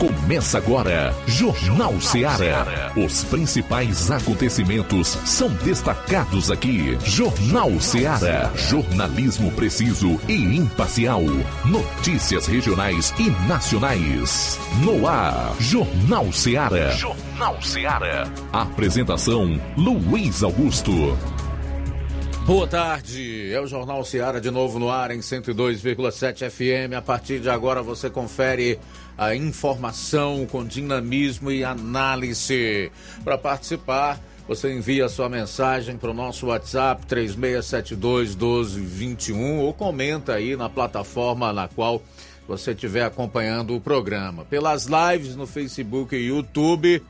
Começa agora, Jornal Ceará. Os principais acontecimentos são destacados aqui. Jornal Ceará. Jornalismo preciso e imparcial. Notícias regionais e nacionais. No ar, Jornal Ceará. Jornal Ceará. Apresentação: Luiz Augusto. Boa tarde, é o Jornal Ceará de novo no ar em 102,7 FM. A partir de agora você confere a informação com dinamismo e análise. Para participar, você envia sua mensagem para o nosso WhatsApp 3672 1221 ou comenta aí na plataforma na qual você estiver acompanhando o programa. Pelas lives no Facebook e YouTube,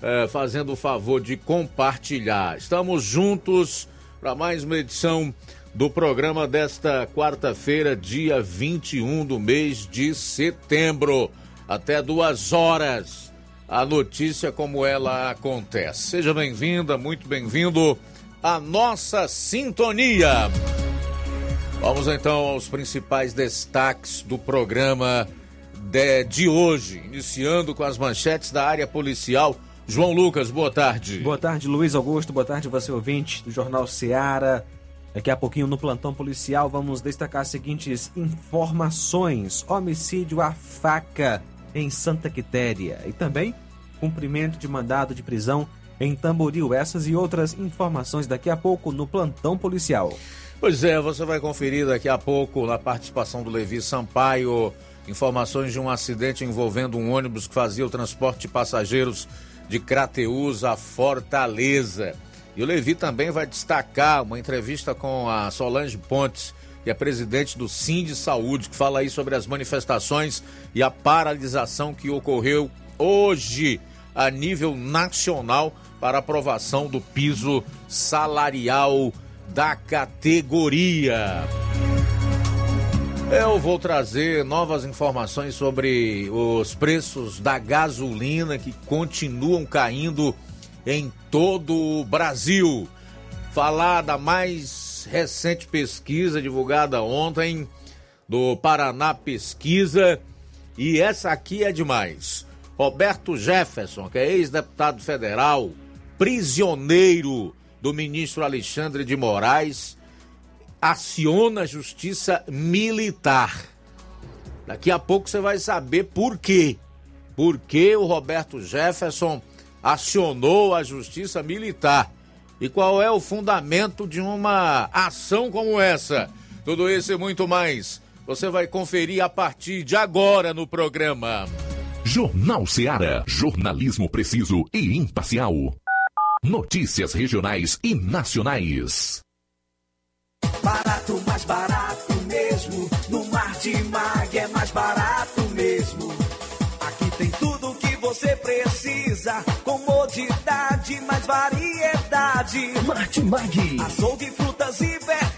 eh, fazendo o favor de compartilhar. Estamos juntos para mais uma edição do programa desta quarta-feira, dia 21 do mês de setembro até duas horas. A notícia como ela acontece. Seja bem-vinda, muito bem-vindo à nossa sintonia. Vamos então aos principais destaques do programa de, de hoje, iniciando com as manchetes da área policial. João Lucas, boa tarde. Boa tarde, Luiz Augusto. Boa tarde, você ouvinte do Jornal Seara. Daqui a pouquinho no plantão policial vamos destacar as seguintes informações: homicídio à faca em Santa Quitéria e também cumprimento de mandado de prisão em Tamboril. Essas e outras informações daqui a pouco no plantão policial. Pois é, você vai conferir daqui a pouco na participação do Levi Sampaio informações de um acidente envolvendo um ônibus que fazia o transporte de passageiros de Crateús a Fortaleza. E o Levi também vai destacar uma entrevista com a Solange Pontes, que é presidente do Sim de Saúde, que fala aí sobre as manifestações e a paralisação que ocorreu hoje a nível nacional para aprovação do piso salarial da categoria. Eu vou trazer novas informações sobre os preços da gasolina que continuam caindo em todo o Brasil. Falar da mais recente pesquisa divulgada ontem do Paraná Pesquisa. E essa aqui é demais. Roberto Jefferson, que é ex-deputado federal, prisioneiro do ministro Alexandre de Moraes, aciona a justiça militar. Daqui a pouco você vai saber por quê. Por que o Roberto Jefferson acionou a justiça militar e qual é o fundamento de uma ação como essa? Tudo isso e muito mais você vai conferir a partir de agora no programa. Jornal Seara. Jornalismo preciso e imparcial. Notícias regionais e nacionais. Barato, mais barato mesmo. No Mar de Mag é mais barato mesmo. Aqui tem tudo o que você precisa. Comodidade, mais variedade. Martimag. Açougue, frutas e verduras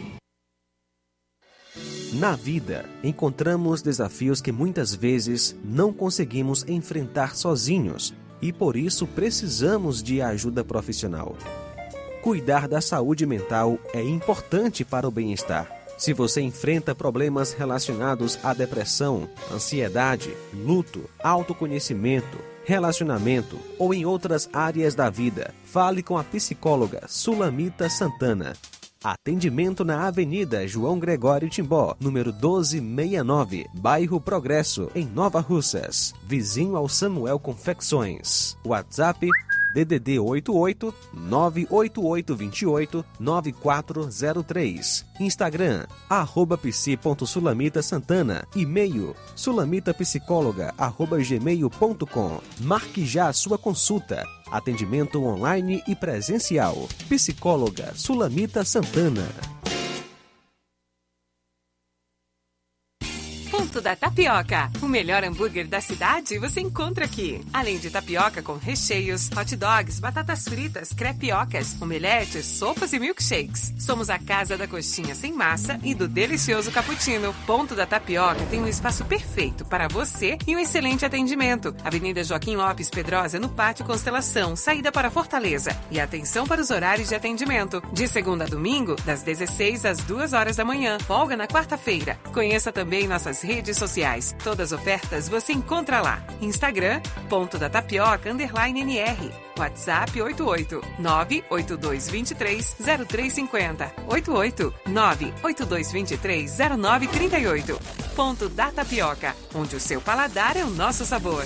Na vida, encontramos desafios que muitas vezes não conseguimos enfrentar sozinhos e por isso precisamos de ajuda profissional. Cuidar da saúde mental é importante para o bem-estar. Se você enfrenta problemas relacionados à depressão, ansiedade, luto, autoconhecimento, relacionamento ou em outras áreas da vida, fale com a psicóloga Sulamita Santana. Atendimento na Avenida João Gregório Timbó, número 1269, Bairro Progresso, em Nova Russas, vizinho ao Samuel Confecções. WhatsApp DDD 88 98828 9403. Instagram arroba psi.sulamita Santana. E-mail sulamitapsicóloga arroba gmail.com. Marque já a sua consulta. Atendimento online e presencial. Psicóloga Sulamita Santana. Ponto da Tapioca. O melhor hambúrguer da cidade você encontra aqui. Além de tapioca com recheios, hot dogs, batatas fritas, crepiocas, omeletes, sopas e milkshakes. Somos a casa da coxinha sem massa e do delicioso cappuccino. Ponto da Tapioca tem um espaço perfeito para você e um excelente atendimento. Avenida Joaquim Lopes Pedrosa, no Pátio Constelação, saída para Fortaleza. E atenção para os horários de atendimento. De segunda a domingo, das 16 às 2 horas da manhã. Folga na quarta-feira. Conheça também nossas redes sociais. Todas as ofertas você encontra lá. Instagram, ponto da tapioca, underline NR. WhatsApp 88 98223 0350. 88 98223 0938. Ponto da Tapioca, onde o seu paladar é o nosso sabor.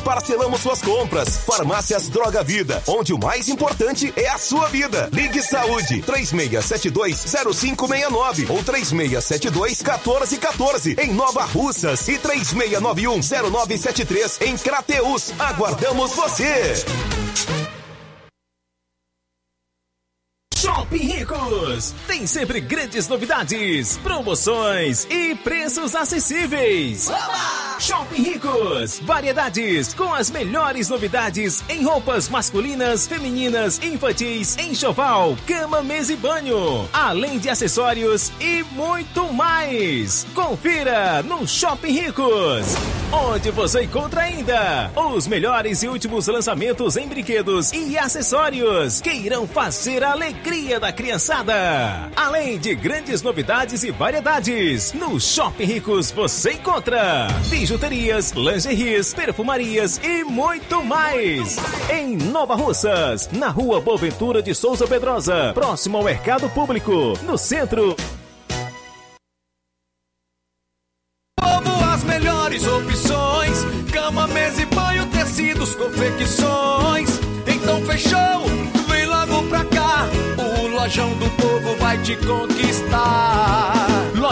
parcelamos suas compras. Farmácias Droga Vida, onde o mais importante é a sua vida. Ligue Saúde 36720569 ou 36721414 em Nova Russas e 36910973 em Crateus. Aguardamos você. Shopping Ricos tem sempre grandes novidades, promoções e preços acessíveis. Oba! Shopping Ricos, variedades com as melhores novidades em roupas masculinas, femininas, infantis, enxoval, cama, mesa e banho, além de acessórios e muito mais. Confira no Shopping Ricos, onde você encontra ainda os melhores e últimos lançamentos em brinquedos e acessórios que irão fazer a alegria da criançada. Além de grandes novidades e variedades, no Shopping Ricos você encontra bijuterias, lingeries, perfumarias e muito mais. Em Nova Russas, na rua Boaventura de Souza Pedrosa, próximo ao Mercado Público, no centro. Povo, as melhores opções: cama, mesa e banho, tecidos, confecções. Então fechou, vem logo pra cá. O Lojão do Povo vai te conquistar.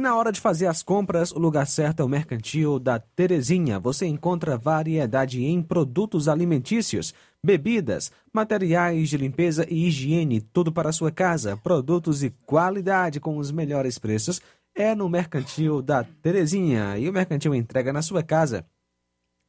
E na hora de fazer as compras, o lugar certo é o Mercantil da Terezinha. Você encontra variedade em produtos alimentícios, bebidas, materiais de limpeza e higiene, tudo para a sua casa. Produtos de qualidade com os melhores preços é no Mercantil da Terezinha. E o Mercantil entrega na sua casa.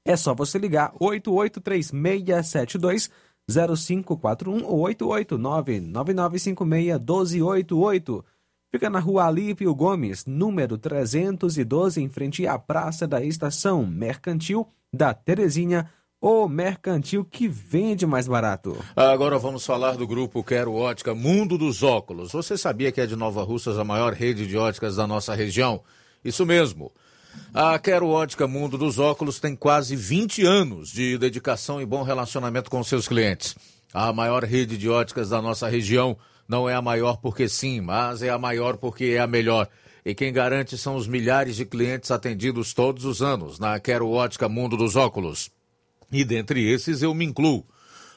É só você ligar 883672 0541 ou 889 9956 1288. Fica na rua Alípio Gomes, número 312, em frente à Praça da Estação Mercantil da Terezinha, o mercantil que vende mais barato. Agora vamos falar do grupo Quero Ótica Mundo dos Óculos. Você sabia que é de Nova Russas a maior rede de óticas da nossa região? Isso mesmo. A Quero Ótica Mundo dos Óculos tem quase 20 anos de dedicação e bom relacionamento com seus clientes. A maior rede de óticas da nossa região não é a maior porque sim, mas é a maior porque é a melhor. E quem garante são os milhares de clientes atendidos todos os anos na Quero Ótica Mundo dos Óculos. E dentre esses eu me incluo.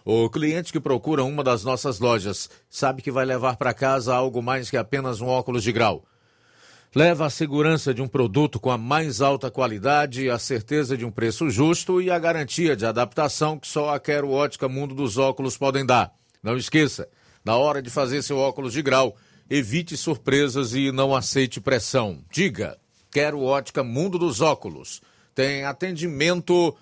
O cliente que procura uma das nossas lojas sabe que vai levar para casa algo mais que apenas um óculos de grau. Leva a segurança de um produto com a mais alta qualidade, a certeza de um preço justo e a garantia de adaptação que só a Quero Ótica Mundo dos Óculos podem dar. Não esqueça, na hora de fazer seu óculos de grau, evite surpresas e não aceite pressão. Diga, Quero Ótica Mundo dos Óculos. Tem atendimento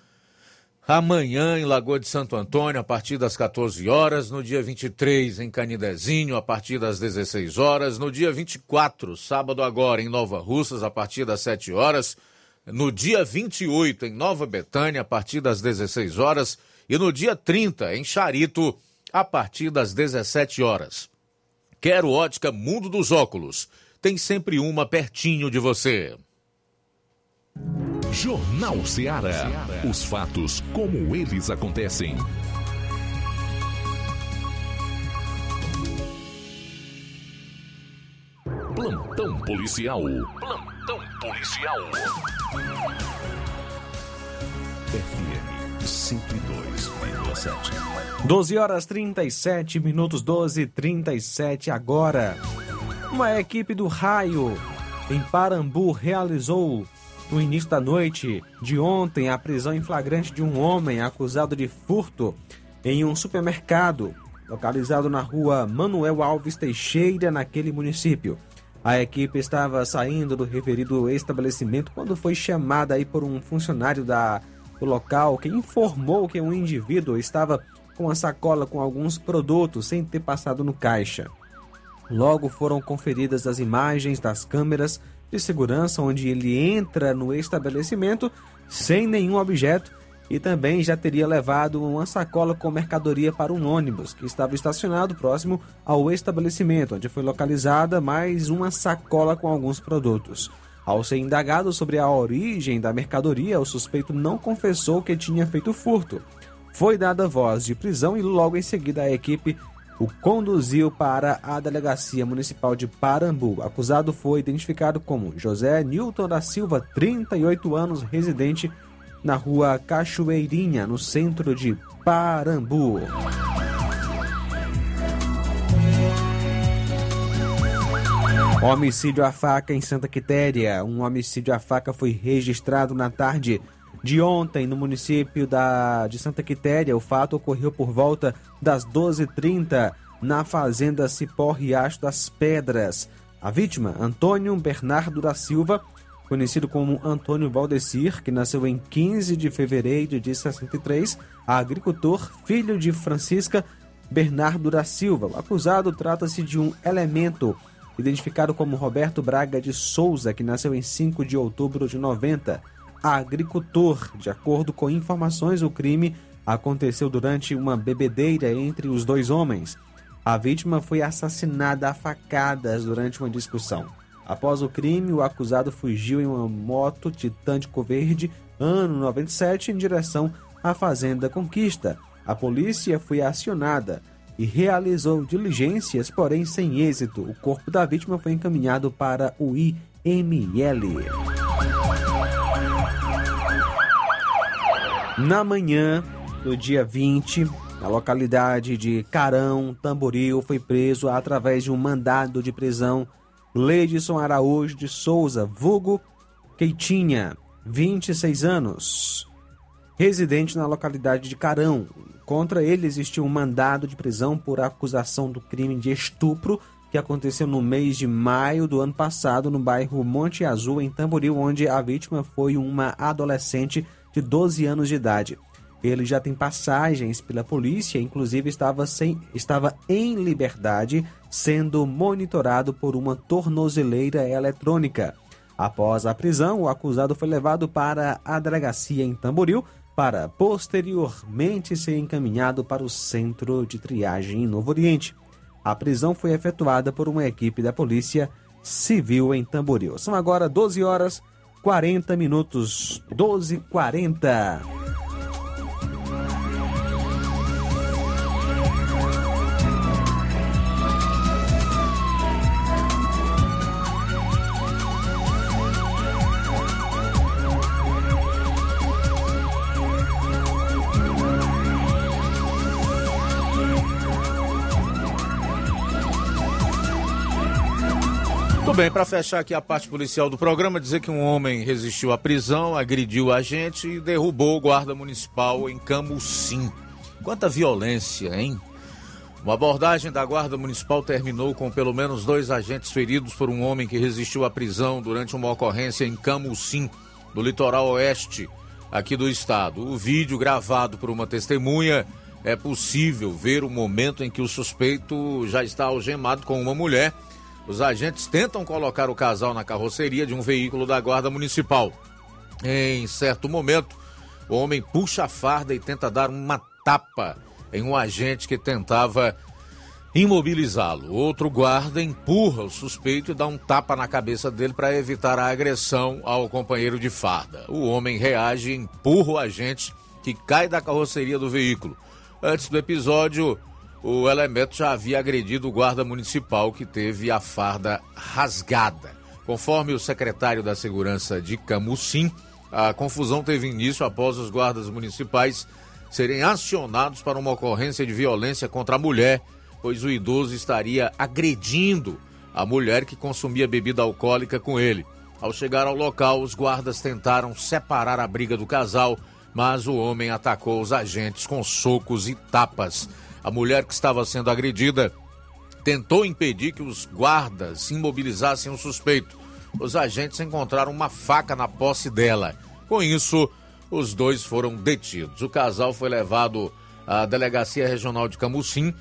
Amanhã em Lagoa de Santo Antônio, a partir das 14 horas. No dia 23, em Canidezinho, a partir das 16 horas. No dia 24, sábado agora, em Nova Russas, a partir das 7 horas. No dia 28, em Nova Betânia, a partir das 16 horas. E no dia 30, em Charito, a partir das 17 horas. Quero ótica Mundo dos Óculos. Tem sempre uma pertinho de você. Jornal Ceará. Os fatos como eles acontecem. Plantão policial. Plantão policial. FM 102,7. 12 horas 37 minutos 12 37 agora. Uma equipe do Raio em Parambu realizou no início da noite de ontem a prisão em flagrante de um homem acusado de furto em um supermercado localizado na rua Manuel Alves Teixeira, naquele município. A equipe estava saindo do referido estabelecimento quando foi chamada aí por um funcionário da, local que informou que um indivíduo estava com uma sacola com alguns produtos sem ter passado no caixa. Logo foram conferidas as imagens das câmeras de segurança, onde ele entra no estabelecimento sem nenhum objeto e também já teria levado uma sacola com mercadoria para um ônibus que estava estacionado próximo ao estabelecimento, onde foi localizada mais uma sacola com alguns produtos. Ao ser indagado sobre a origem da mercadoria, o suspeito não confessou que tinha feito furto. Foi dada voz de prisão e logo em seguida a equipe o conduziu para a Delegacia Municipal de Parambu. O acusado foi identificado como José Newton da Silva, 38 anos, residente na rua Cachoeirinha, no centro de Parambu. Homicídio à faca em Santa Quitéria. Um homicídio à faca foi registrado na tarde de ontem no município da, de Santa Quitéria. O fato ocorreu por volta das 12h30 na fazenda Cipó Riacho das Pedras. A vítima, Antônio Bernardo da Silva, conhecido como Antônio Valdecir, que nasceu em 15 de fevereiro de 63, agricultor, filho de Francisca Bernardo da Silva. O acusado trata-se de um elemento identificado como Roberto Braga de Souza, que nasceu em 5 de outubro de 90 agricultor. De acordo com informações, o crime aconteceu durante uma bebedeira entre os dois homens. A vítima foi assassinada a facadas durante uma discussão. Após o crime, o acusado fugiu em uma moto cor verde, ano 97, em direção à Fazenda Conquista. A polícia foi acionada e realizou diligências, porém sem êxito. O corpo da vítima foi encaminhado para o IML. Na manhã do dia 20, na localidade de Carão, Tamboril, foi preso através de um mandado de prisão Leidson Araújo de Souza, vulgo Queitinha, 26 anos, residente na localidade de Carão. Contra ele existiu um mandado de prisão por acusação do crime de estupro que aconteceu no mês de maio do ano passado no bairro Monte Azul, em Tamboril, onde a vítima foi uma adolescente de 12 anos de idade. Ele já tem passagens pela polícia, inclusive estava, sem, estava em liberdade, sendo monitorado por uma tornozeleira eletrônica. Após a prisão, o acusado foi levado para a delegacia em Tamboril para posteriormente ser encaminhado para o centro de triagem em Novo Oriente. A prisão foi efetuada por uma equipe da Polícia Civil em Tamboril. São agora 12 horas 40 minutos. 12 40 Muito bem, para fechar aqui a parte policial do programa, dizer que um homem resistiu à prisão, agrediu a gente e derrubou o guarda municipal em Camusim. Quanta violência, hein? Uma abordagem da Guarda Municipal terminou com pelo menos dois agentes feridos por um homem que resistiu à prisão durante uma ocorrência em Camusim, no litoral oeste aqui do estado. O vídeo gravado por uma testemunha é possível ver o momento em que o suspeito já está algemado com uma mulher. Os agentes tentam colocar o casal na carroceria de um veículo da Guarda Municipal. Em certo momento, o homem puxa a farda e tenta dar uma tapa em um agente que tentava imobilizá-lo. Outro guarda empurra o suspeito e dá um tapa na cabeça dele para evitar a agressão ao companheiro de farda. O homem reage e empurra o agente que cai da carroceria do veículo. Antes do episódio, o elemento já havia agredido o guarda municipal que teve a farda rasgada. Conforme o secretário da Segurança de Camusim, a confusão teve início após os guardas municipais serem acionados para uma ocorrência de violência contra a mulher, pois o idoso estaria agredindo a mulher que consumia bebida alcoólica com ele. Ao chegar ao local, os guardas tentaram separar a briga do casal, mas o homem atacou os agentes com socos e tapas. A mulher que estava sendo agredida tentou impedir que os guardas imobilizassem o suspeito. Os agentes encontraram uma faca na posse dela. Com isso, os dois foram detidos. O casal foi levado à Delegacia Regional de Camusim,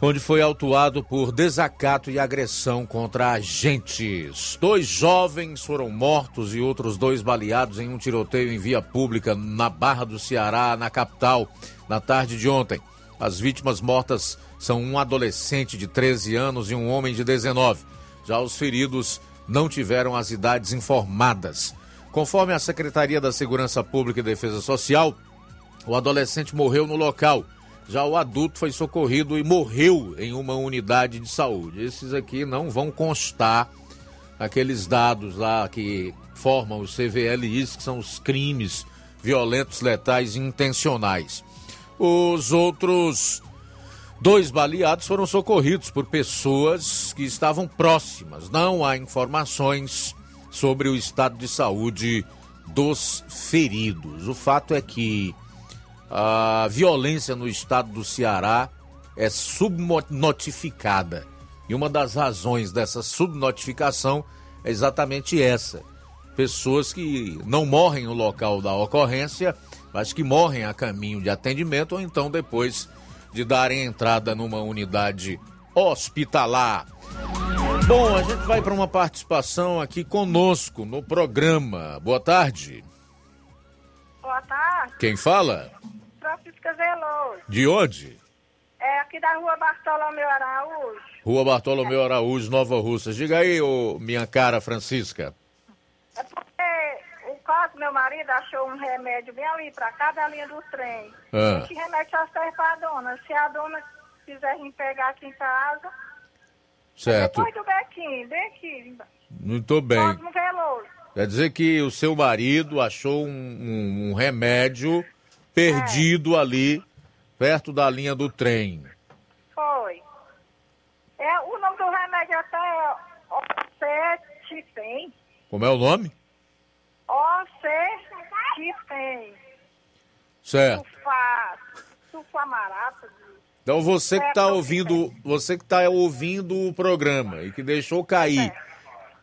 onde foi autuado por desacato e agressão contra agentes. Dois jovens foram mortos e outros dois baleados em um tiroteio em via pública na Barra do Ceará, na capital, na tarde de ontem. As vítimas mortas são um adolescente de 13 anos e um homem de 19. Já os feridos não tiveram as idades informadas. Conforme a Secretaria da Segurança Pública e Defesa Social, o adolescente morreu no local. Já o adulto foi socorrido e morreu em uma unidade de saúde. Esses aqui não vão constar aqueles dados lá que formam os CVLIs, que são os crimes violentos, letais e intencionais. Os outros dois baleados foram socorridos por pessoas que estavam próximas. Não há informações sobre o estado de saúde dos feridos. O fato é que a violência no estado do Ceará é subnotificada. E uma das razões dessa subnotificação é exatamente essa. Pessoas que não morrem no local da ocorrência, mas que morrem a caminho de atendimento ou então depois de darem entrada numa unidade hospitalar. Bom, a gente vai para uma participação aqui conosco no programa. Boa tarde. Boa tarde. Quem fala? Francisca Veloso. De onde? É aqui da rua Bartolomeu Araújo. Rua Bartolomeu Araújo, Nova Russas. Diga aí, ô, minha cara Francisca. É porque meu marido, achou um remédio bem ali pra cada linha do trem. Ah. Esse remédio só serve pra dona. Se a dona quiser vir pegar aqui em casa, Certo. depois do Bequinho, bem aqui. Muito bem. Cosmo Veloso. Quer dizer que o seu marido achou um, um- um remédio perdido ali, perto da linha do trem. Foi. É, o nome do remédio até é Ocetifen. Como é o nome? Ocetifen. Certo. Sulfato. Sulfamarato. Então você que está ouvindo, você que tá ouvindo o programa e que deixou cair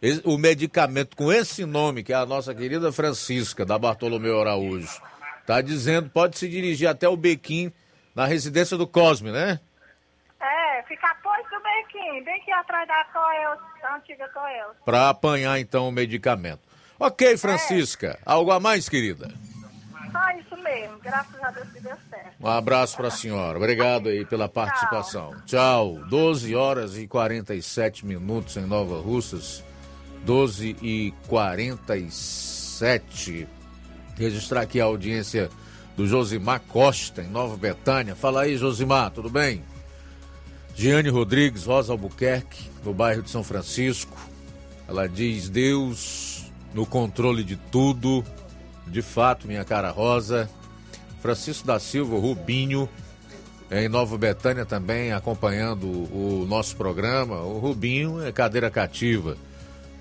esse- o medicamento com esse nome, que é a nossa querida Francisca, da Bartolomeu Araújo, tá dizendo, pode se dirigir até o Bequim, na residência do Cosme, né? É, fica após do Bequim, bem aqui atrás da Toel, da antiga Toel. Para apanhar então o medicamento. Ok, Francisca. Algo a mais, querida? Só isso mesmo, graças a Deus que deu certo. Um abraço para a senhora. Obrigado aí pela participação. Tchau. 12 horas e 47 minutos em Nova Russas. 12 e 47. Registrar aqui a audiência do Josimar Costa, em Nova Betânia. Fala aí, Josimar, tudo bem? Giane Rodrigues, Rosa Albuquerque, no bairro de São Francisco. Ela diz: Deus no controle de tudo. De fato, minha cara rosa. Francisco da Silva, Rubinho, em Nova Betânia também, acompanhando o nosso programa. O Rubinho é cadeira cativa.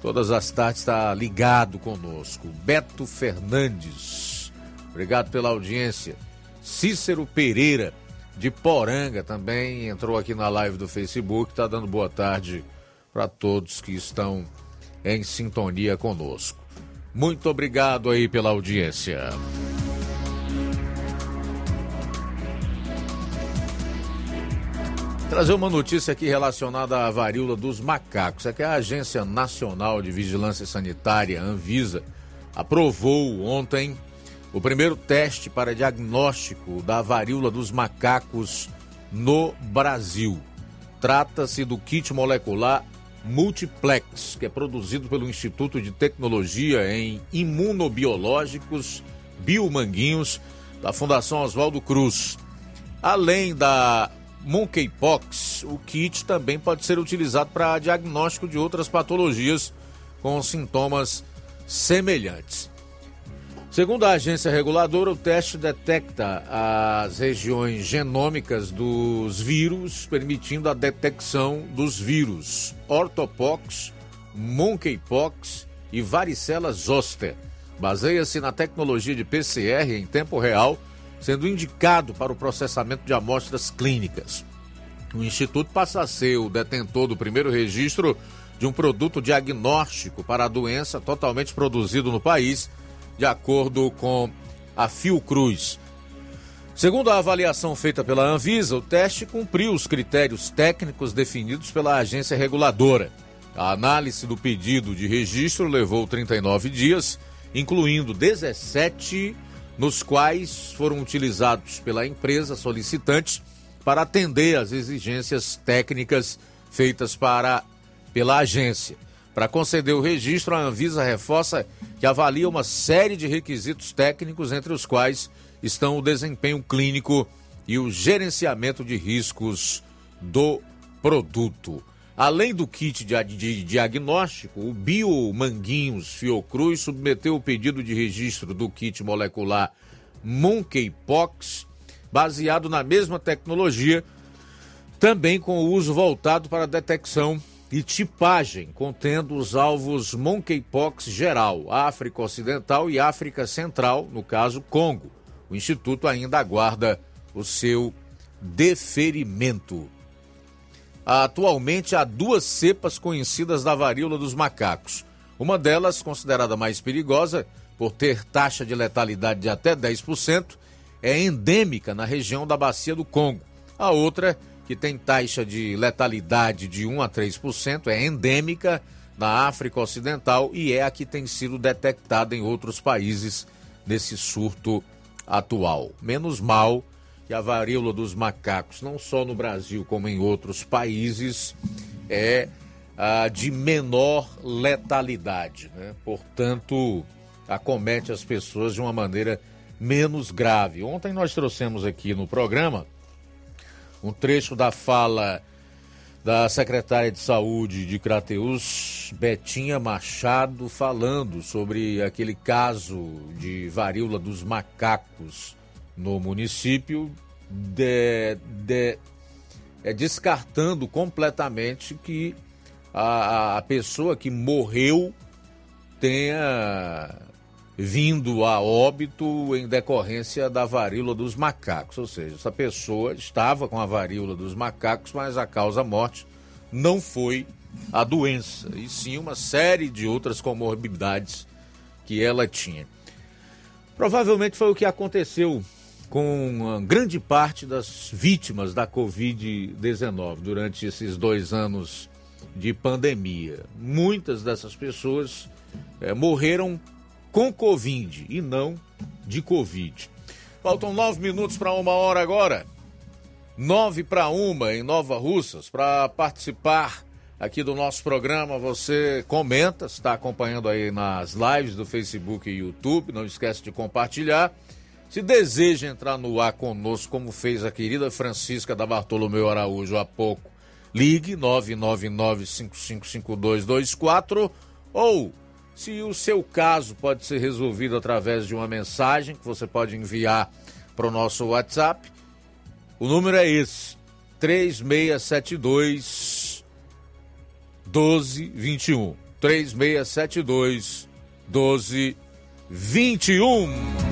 Todas as tardes está ligado conosco. Beto Fernandes, obrigado pela audiência. Cícero Pereira, de Poranga, também entrou aqui na live do Facebook. Está dando boa tarde para todos que estão em sintonia conosco. Muito obrigado aí pela audiência. Trazer uma notícia aqui relacionada à varíola dos macacos. É que a Agência Nacional de Vigilância Sanitária, Anvisa, aprovou ontem o primeiro teste para diagnóstico da varíola dos macacos no Brasil. Trata-se do kit molecular Multiplex, que é produzido pelo Instituto de Tecnologia em Imunobiológicos Biomanguinhos da Fundação Oswaldo Cruz. Além da monkeypox, o kit também pode ser utilizado para diagnóstico de outras patologias com sintomas semelhantes. Segundo a agência reguladora, o teste detecta as regiões genômicas dos vírus, permitindo a detecção dos vírus ortopox, monkeypox e varicela zoster. Baseia-se na tecnologia de PCR em tempo real sendo indicado para o processamento de amostras clínicas. O Instituto passa a ser o detentor do primeiro registro de um produto diagnóstico para a doença totalmente produzido no país, de acordo com a Fiocruz. Segundo a avaliação feita pela Anvisa, o teste cumpriu os critérios técnicos definidos pela agência reguladora. A análise do pedido de registro levou 39 dias, incluindo 17 nos quais foram utilizados pela empresa solicitante para atender às exigências técnicas feitas para pela agência. Para conceder o registro, a Anvisa reforça que avalia uma série de requisitos técnicos, entre os quais estão o desempenho clínico e o gerenciamento de riscos do produto. Além do kit de, diagnóstico, o Biomanguinhos Fiocruz submeteu o pedido de registro do kit molecular Monkeypox, baseado na mesma tecnologia, também com o uso voltado para detecção e tipagem, contendo os alvos Monkeypox geral, África Ocidental e África Central, no caso Congo. O Instituto ainda aguarda o seu deferimento. Atualmente há duas cepas conhecidas da varíola dos macacos. Uma delas, considerada mais perigosa, por ter taxa de letalidade de até 10%, é endêmica na região da Bacia do Congo. A outra, que tem taxa de letalidade de 1 a 3%, é endêmica na África Ocidental e é a que tem sido detectada em outros países nesse surto atual. Menos mal que a varíola dos macacos, não só no Brasil como em outros países, é a de menor letalidade, né? Portanto, acomete as pessoas de uma maneira menos grave. Ontem nós trouxemos aqui no programa um trecho da fala da secretária de Saúde de Crateus, Betinha Machado, falando sobre aquele caso de varíola dos macacos no município, de, de, é, descartando completamente que a, a pessoa que morreu tenha vindo a óbito em decorrência da varíola dos macacos. Ou seja, essa pessoa estava com a varíola dos macacos, mas a causa morte não foi a doença, e sim uma série de outras comorbidades que ela tinha. Provavelmente foi o que aconteceu com grande parte das vítimas da Covid-19 durante esses dois anos de pandemia. Muitas dessas pessoas é, morreram com Covid e não de Covid. Faltam nove minutos para uma hora agora. Nove para uma em Nova Russas para participar aqui do nosso programa. Você comenta, está acompanhando aí nas lives do Facebook e YouTube. Não esquece de compartilhar. Se deseja entrar no ar conosco, como fez a querida Francisca da Bartolomeu Araújo há pouco, ligue 999-555224 ou, se o seu caso pode ser resolvido através de uma mensagem que você pode enviar para o nosso WhatsApp, o número é esse: 3672 1221. 3672 1221.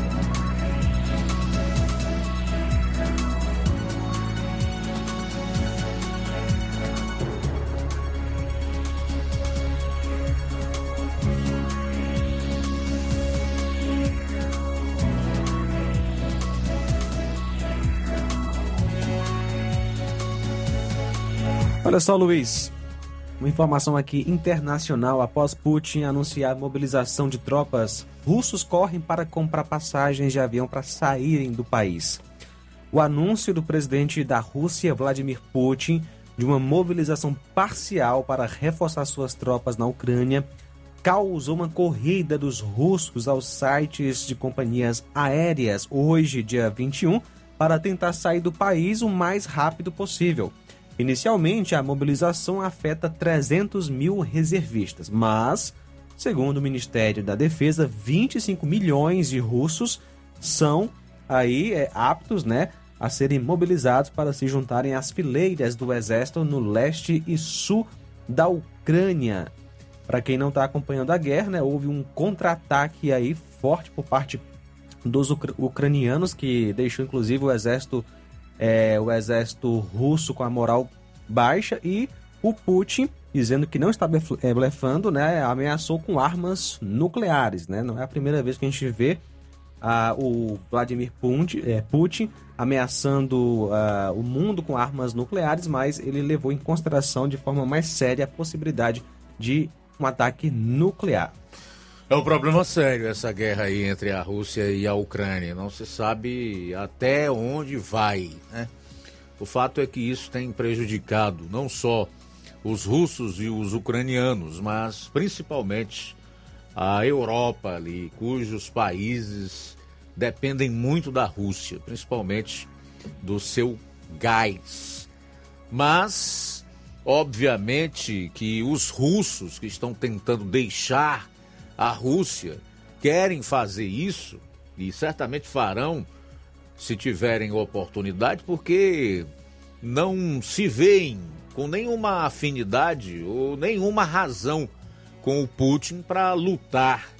Só, Luiz. Uma informação aqui internacional. Após Putin anunciar mobilização de tropas, russos correm para comprar passagens de avião para saírem do país. O anúncio do presidente da Rússia, Vladimir Putin, de uma mobilização parcial para reforçar suas tropas na Ucrânia, causou uma corrida dos russos aos sites de companhias aéreas hoje, dia 21, para tentar sair do país o mais rápido possível. Inicialmente, a mobilização afeta 300 mil reservistas, mas, segundo o Ministério da Defesa, 25 milhões de russos são aí é, aptos, né, a serem mobilizados para se juntarem às fileiras do exército no leste e sul da Ucrânia. Para quem não está acompanhando a guerra, né, houve um contra-ataque aí forte por parte dos ucranianos que deixou inclusive o exército é, o exército russo com a moral baixa e o Putin, dizendo que não está é, blefando, né, ameaçou com armas nucleares. Né? Não é a primeira vez que a gente vê uh, o Vladimir Putin, é, Putin ameaçando uh, o mundo com armas nucleares, mas ele levou em consideração de forma mais séria a possibilidade de um ataque nuclear. É um problema sério essa guerra aí entre a Rússia e a Ucrânia. Não se sabe até onde vai, né? O fato é que isso tem prejudicado não só os russos e os ucranianos, mas principalmente a Europa ali, cujos países dependem muito da Rússia, principalmente do seu gás. Mas, obviamente, que os russos que estão tentando deixar a Rússia querem fazer isso e certamente farão se tiverem oportunidade, porque não se veem com nenhuma afinidade ou nenhuma razão com o Putin para lutar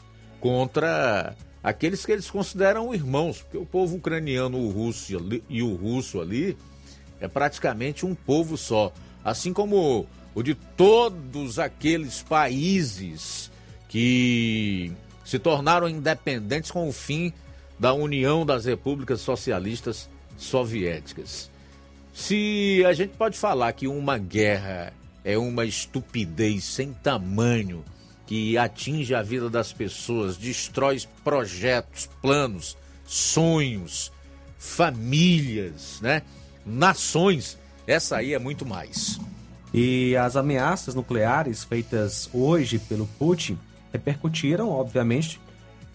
contra aqueles que eles consideram irmãos, porque o povo ucraniano o russo e o russo ali é praticamente um povo só, assim como o de todos aqueles países que se tornaram independentes com o fim da União das Repúblicas Socialistas Soviéticas. Se a gente pode falar que uma guerra é uma estupidez sem tamanho que atinge a vida das pessoas, destrói projetos, planos, sonhos, famílias, né? Nações, essa aí é muito mais. E as ameaças nucleares feitas hoje pelo Putin repercutiram, obviamente,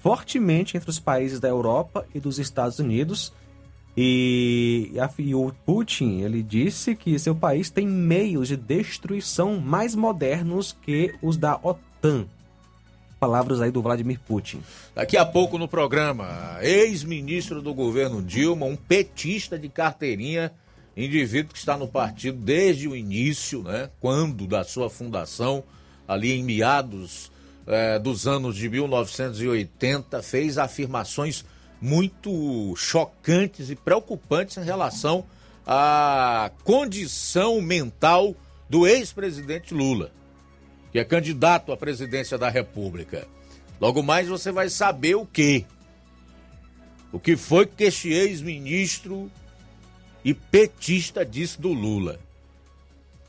fortemente entre os países da Europa e dos Estados Unidos. E, e o Putin ele disse que seu país tem meios de destruição mais modernos que os da OTAN. Palavras aí do Vladimir Putin. Daqui a pouco no programa, ex-ministro do governo Dilma, um petista de carteirinha, indivíduo que está no partido desde o início, né? Quando da sua fundação, ali em meados é, dos anos de 1980 fez afirmações muito chocantes e preocupantes em relação à condição mental do ex-presidente Lula, que é candidato à presidência da República. Logo mais você vai saber o que. O que foi que este ex-ministro e petista disse do Lula.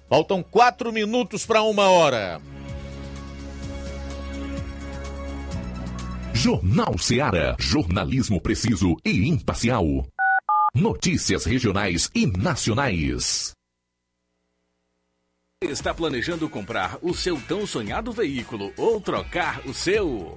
Faltam quatro minutos para uma hora. Jornal Seara. Jornalismo preciso e imparcial. Notícias regionais e nacionais. Está planejando comprar o seu tão sonhado veículo ou trocar o seu?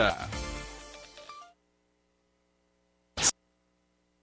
Yeah.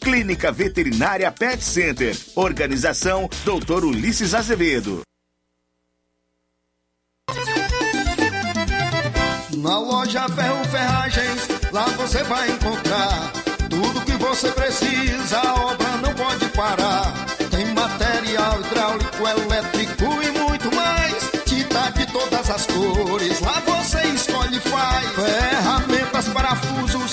Clínica Veterinária Pet Center. Organização Dr. Ulisses Azevedo. Na loja Ferro Ferragens, lá você vai encontrar tudo que você precisa, a obra não pode parar. Tem material hidráulico, elétrico e muito mais. Tinta de todas as cores, lá você escolhe e faz. Ferramentas, parafusos,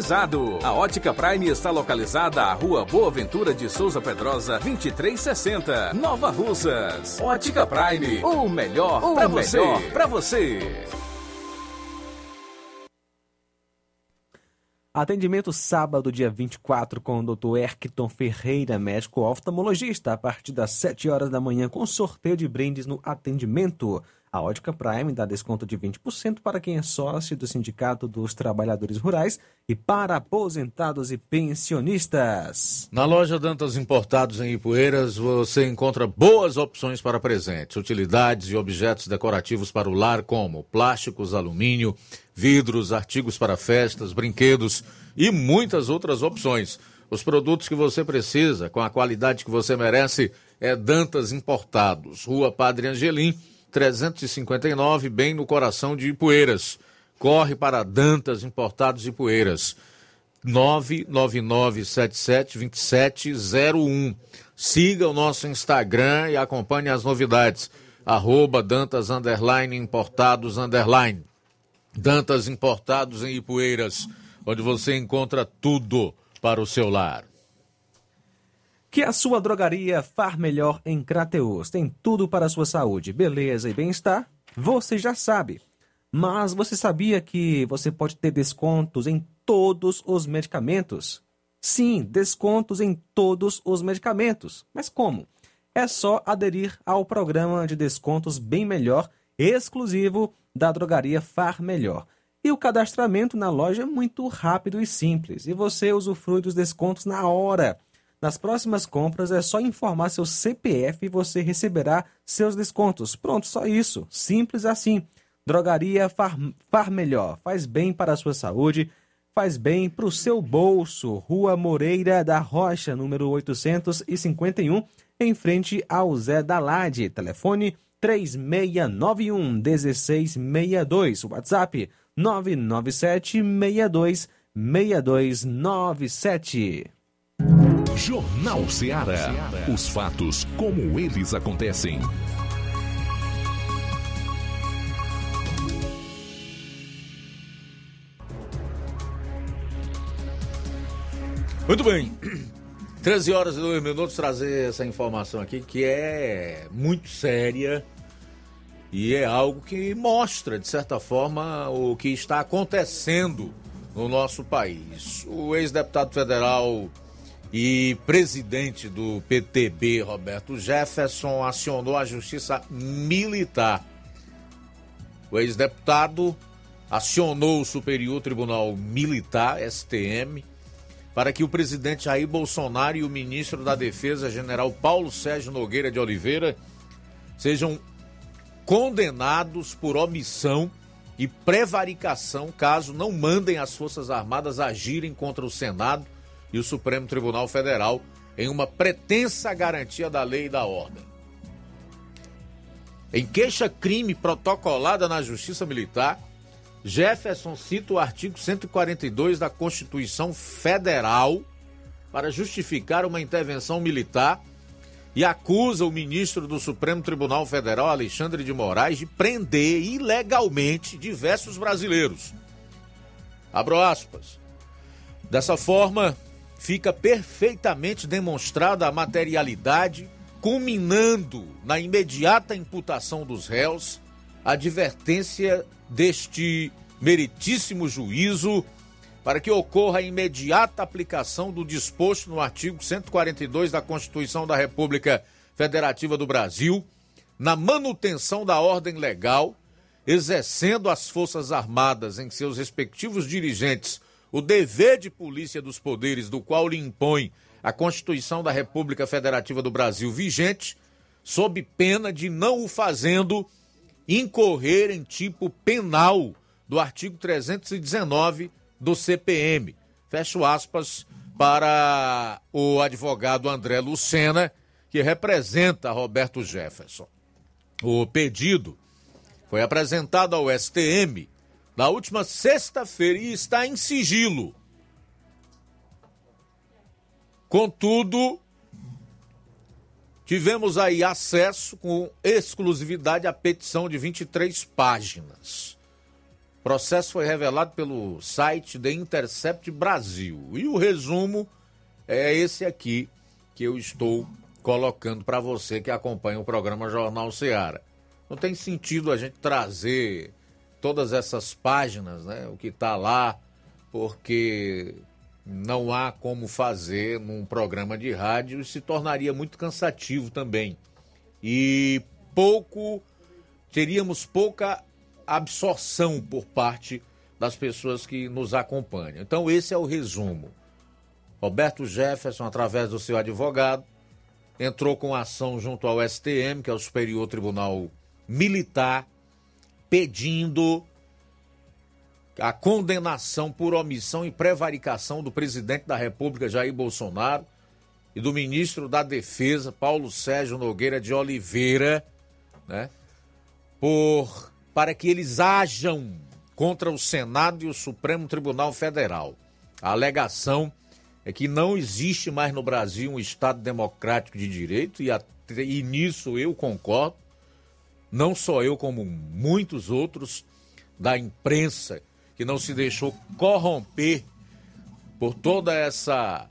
A Ótica Prime está localizada à Rua Boa Ventura de Souza Pedrosa, 2360, Nova Russas. Ótica Prime, o melhor para você. Pra você. Atendimento sábado, dia 24, com o Dr. Erkton Ferreira, médico oftalmologista, a partir das 7 horas da manhã, com sorteio de brindes no atendimento. A Ótica Prime dá desconto de 20% para quem é sócio do Sindicato dos Trabalhadores Rurais e para aposentados e pensionistas. Na loja Dantas Importados em Ipueiras, você encontra boas opções para presentes, utilidades e objetos decorativos para o lar, como plásticos, alumínio, vidros, artigos para festas, brinquedos e muitas outras opções. Os produtos que você precisa, com a qualidade que você merece, é Dantas Importados, Rua Padre Angelim, 359, bem no coração de Ipueiras. corre para Dantas Importados Poeiras. 999772701. Siga o nosso Instagram e acompanhe as novidades. Arroba Dantas Underline Importados Underline. Dantas Importados em Ipueiras, onde você encontra tudo para o seu lar. Que a sua drogaria Far Melhor em Crateus tem tudo para a sua saúde, beleza e bem-estar? Você já sabe. Mas você sabia que você pode ter descontos em todos os medicamentos? Sim, descontos em todos os medicamentos. Mas como? É só aderir ao programa de descontos Bem Melhor, exclusivo da drogaria Far Melhor. E o cadastramento na loja é muito rápido e simples, e você usufrui dos descontos na hora. Nas próximas compras é só informar seu CPF e você receberá seus descontos. Pronto, só isso. Simples assim. Drogaria Far, Far Melhor. Faz bem para a sua saúde, faz bem para o seu bolso. Rua Moreira da Rocha, número 851, em frente ao Zé Dalade. Telefone 3691 1662. WhatsApp 997 62 6297. Jornal Ceará. Os fatos como eles acontecem. Muito bem. 13 horas e 2 minutos trazer essa informação aqui que é muito séria e é algo que mostra, de certa forma, o que está acontecendo no nosso país. O ex-deputado federal e presidente do PTB, Roberto Jefferson, acionou a Justiça Militar. O ex-deputado acionou o Superior Tribunal Militar, STM, para que o presidente Jair Bolsonaro e o ministro da Defesa, general Paulo Sérgio Nogueira de Oliveira, sejam condenados por omissão e prevaricação caso não mandem as Forças Armadas agirem contra o Senado e o Supremo Tribunal Federal em uma pretensa garantia da lei e da ordem. Em queixa-crime protocolada na Justiça Militar, Jefferson cita o artigo 142 da Constituição Federal para justificar uma intervenção militar e acusa o ministro do Supremo Tribunal Federal, Alexandre de Moraes, de prender ilegalmente diversos brasileiros. Abro aspas. Dessa forma, fica perfeitamente demonstrada a materialidade, culminando na imediata imputação dos réus, a advertência deste meritíssimo juízo para que ocorra a imediata aplicação do disposto no artigo 142 da Constituição da República Federativa do Brasil, na manutenção da ordem legal, exercendo as Forças Armadas em seus respectivos dirigentes o dever de polícia dos poderes do qual lhe impõe a Constituição da República Federativa do Brasil vigente, sob pena de não o fazendo incorrer em tipo penal do artigo 319 do CPM. Fecho aspas para o advogado André Lucena, que representa Roberto Jefferson. O pedido foi apresentado ao STM na última sexta-feira e está em sigilo. Contudo, tivemos aí acesso com exclusividade à petição de 23 páginas. O processo foi revelado pelo site The Intercept Brasil. E o resumo é esse aqui que eu estou colocando para você que acompanha o programa Jornal Seara. Não tem sentido a gente trazer todas essas páginas, né, o que está lá, porque não há como fazer num programa de rádio e se tornaria muito cansativo também. E pouco, teríamos pouca absorção por parte das pessoas que nos acompanham. Então, esse é o resumo. Roberto Jefferson, através do seu advogado, entrou com ação junto ao STM, que é o Superior Tribunal Militar, pedindo a condenação por omissão e prevaricação do presidente da República, Jair Bolsonaro, e do ministro da Defesa, Paulo Sérgio Nogueira de Oliveira, né, por, para que eles hajam contra o Senado e o Supremo Tribunal Federal. A alegação é que não existe mais no Brasil um Estado democrático de direito, e, a, e nisso eu concordo, não só eu, como muitos outros da imprensa, que não se deixou corromper por toda essa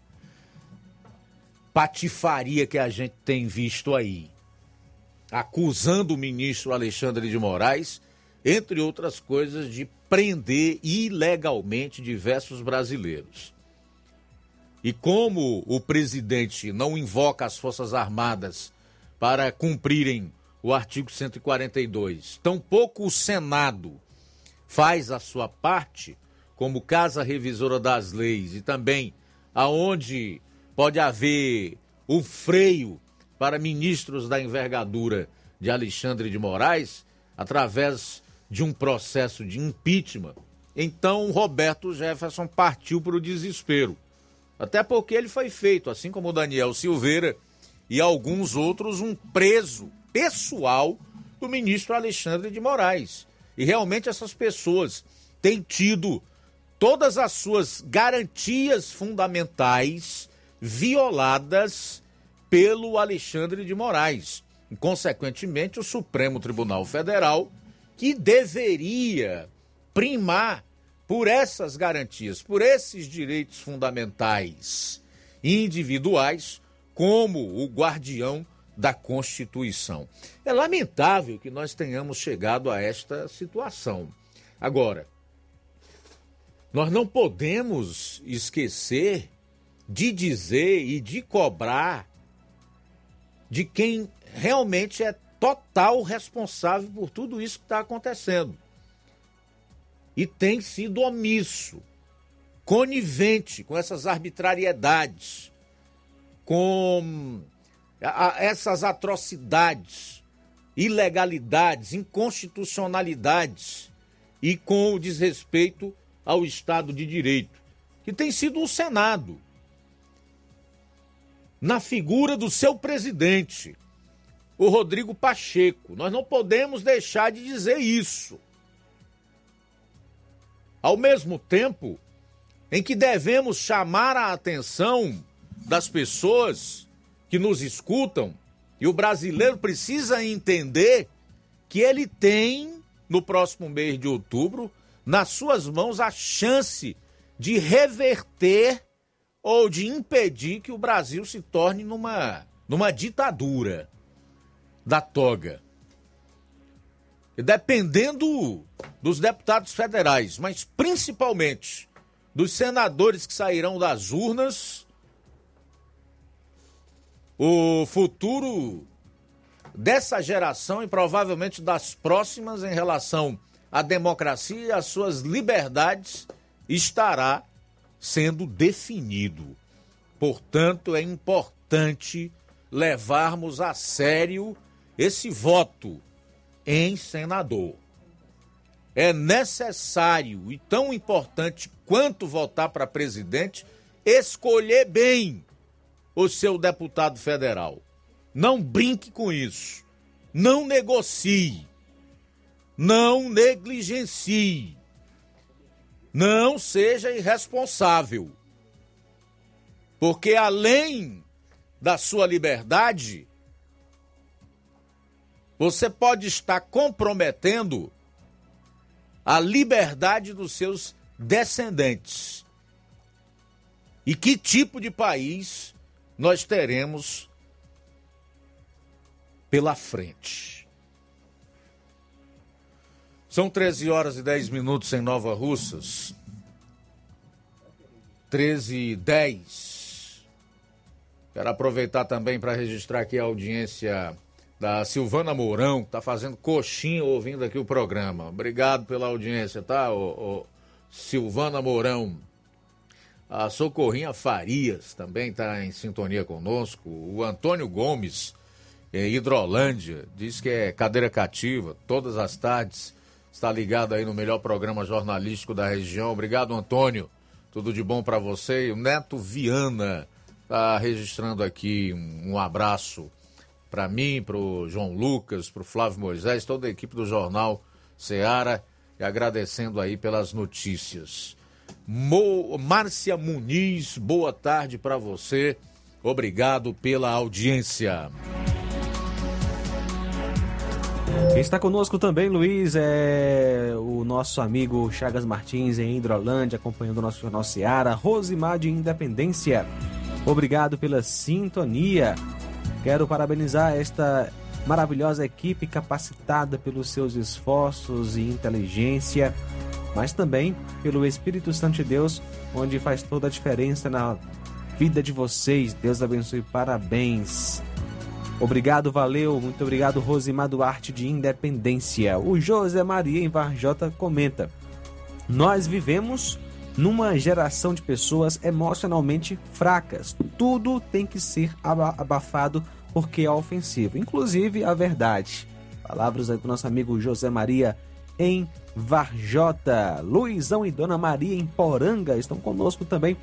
patifaria que a gente tem visto aí, acusando o ministro Alexandre de Moraes, entre outras coisas, de prender ilegalmente diversos brasileiros. E como o presidente não invoca as Forças Armadas para cumprirem o artigo 142, tampouco o Senado faz a sua parte, como Casa Revisora das Leis, e também aonde pode haver o freio para ministros da envergadura de Alexandre de Moraes, através de um processo de impeachment, então Roberto Jefferson partiu para o desespero. Até porque ele foi feito, assim como Daniel Silveira e alguns outros, um preso pessoal do ministro Alexandre de Moraes. E realmente essas pessoas têm tido todas as suas garantias fundamentais violadas pelo Alexandre de Moraes. E, consequentemente, o Supremo Tribunal Federal, que deveria primar por essas garantias, por esses direitos fundamentais individuais, como o guardião da Constituição. É lamentável que nós tenhamos chegado a esta situação. Agora, nós não podemos esquecer de dizer e de cobrar de quem realmente é total responsável por tudo isso que está acontecendo. E tem sido omisso, conivente com essas arbitrariedades, com a, essas atrocidades, ilegalidades, inconstitucionalidades e com o desrespeito ao Estado de Direito, que tem sido o Senado na figura do seu presidente, o Rodrigo Pacheco. Nós não podemos deixar de dizer isso. Ao mesmo tempo em que devemos chamar a atenção das pessoas que nos escutam, e o brasileiro precisa entender que ele tem, no próximo mês de outubro, nas suas mãos a chance de reverter ou de impedir que o Brasil se torne numa, numa ditadura da toga. Dependendo dos deputados federais, mas principalmente dos senadores que sairão das urnas, o futuro dessa geração e provavelmente das próximas em relação à democracia e às suas liberdades estará sendo definido. Portanto, é importante levarmos a sério esse voto em senador. É necessário e tão importante quanto votar para presidente escolher bem o seu deputado federal. Não brinque com isso. Não negocie. Não negligencie. Não seja irresponsável. Porque além da sua liberdade, você pode estar comprometendo a liberdade dos seus descendentes. E que tipo de país nós teremos pela frente? São 13 horas e 10 minutos em Nova Russas. 13 e 10. Quero aproveitar também para registrar aqui a audiência da Silvana Mourão, que está fazendo coxinha ouvindo aqui o programa. Obrigado pela audiência, tá, ô, ô, Silvana Mourão. A Socorrinha Farias também está em sintonia conosco. O Antônio Gomes, em Hidrolândia, diz que é cadeira cativa todas as tardes está ligado aí no melhor programa jornalístico da região. Obrigado, Antônio. Tudo de bom para você. E o Neto Viana está registrando aqui um, abraço para mim, para o João Lucas, para o Flávio Moisés, toda a equipe do jornal Seara e agradecendo aí pelas notícias. Mo... Márcia Muniz, boa tarde para você. Obrigado pela audiência. Está conosco também, Luiz, é o nosso amigo Chagas Martins em Hidrolândia, acompanhando o nosso Jornal Seara, Rosimar de Independência. Obrigado pela sintonia. Quero parabenizar esta maravilhosa equipe capacitada pelos seus esforços e inteligência, mas também pelo Espírito Santo de Deus, onde faz toda a diferença na vida de vocês. Deus abençoe, parabéns. Obrigado, valeu, muito obrigado, Rosimar Duarte de Independência. O José Maria em Varjota comenta: Nós vivemos numa geração de pessoas emocionalmente fracas. Tudo tem que ser abafado porque é ofensivo, inclusive a verdade. Palavras aí do nosso amigo José Maria em Varjota. Luizão e Dona Maria em Poranga estão conosco também.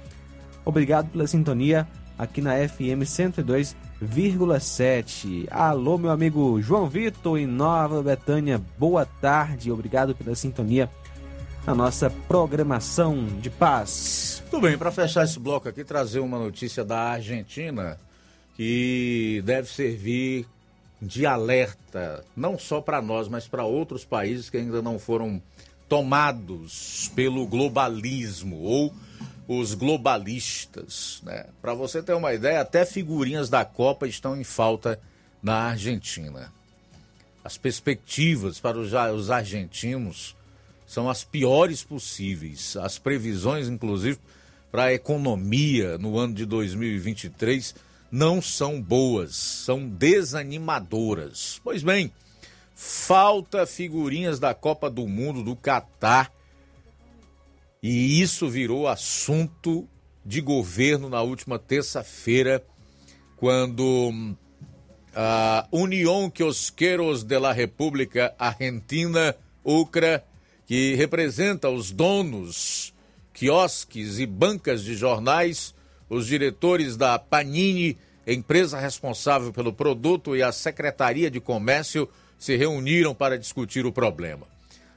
Obrigado pela sintonia aqui na FM 102,7. Alô, meu amigo João Vitor em Nova Betânia. Boa tarde, obrigado pela sintonia na nossa programação de paz. Tudo bem, para fechar esse bloco aqui, trazer uma notícia da Argentina que deve servir de alerta, não só para nós, mas para outros países que ainda não foram tomados pelo globalismo ou os globalistas. Né? Para você ter uma ideia, até figurinhas da Copa estão em falta na Argentina. As perspectivas para os argentinos são as piores possíveis. As previsões, inclusive, para a economia no ano de 2023 não são boas, são desanimadoras. Pois bem, falta figurinhas da Copa do Mundo do Catar e isso virou assunto de governo na última terça-feira, quando a União Quiosqueros de la República Argentina, UCRA, que representa os donos, quiosques e bancas de jornais, os diretores da Panini, empresa responsável pelo produto, e a Secretaria de Comércio se reuniram para discutir o problema.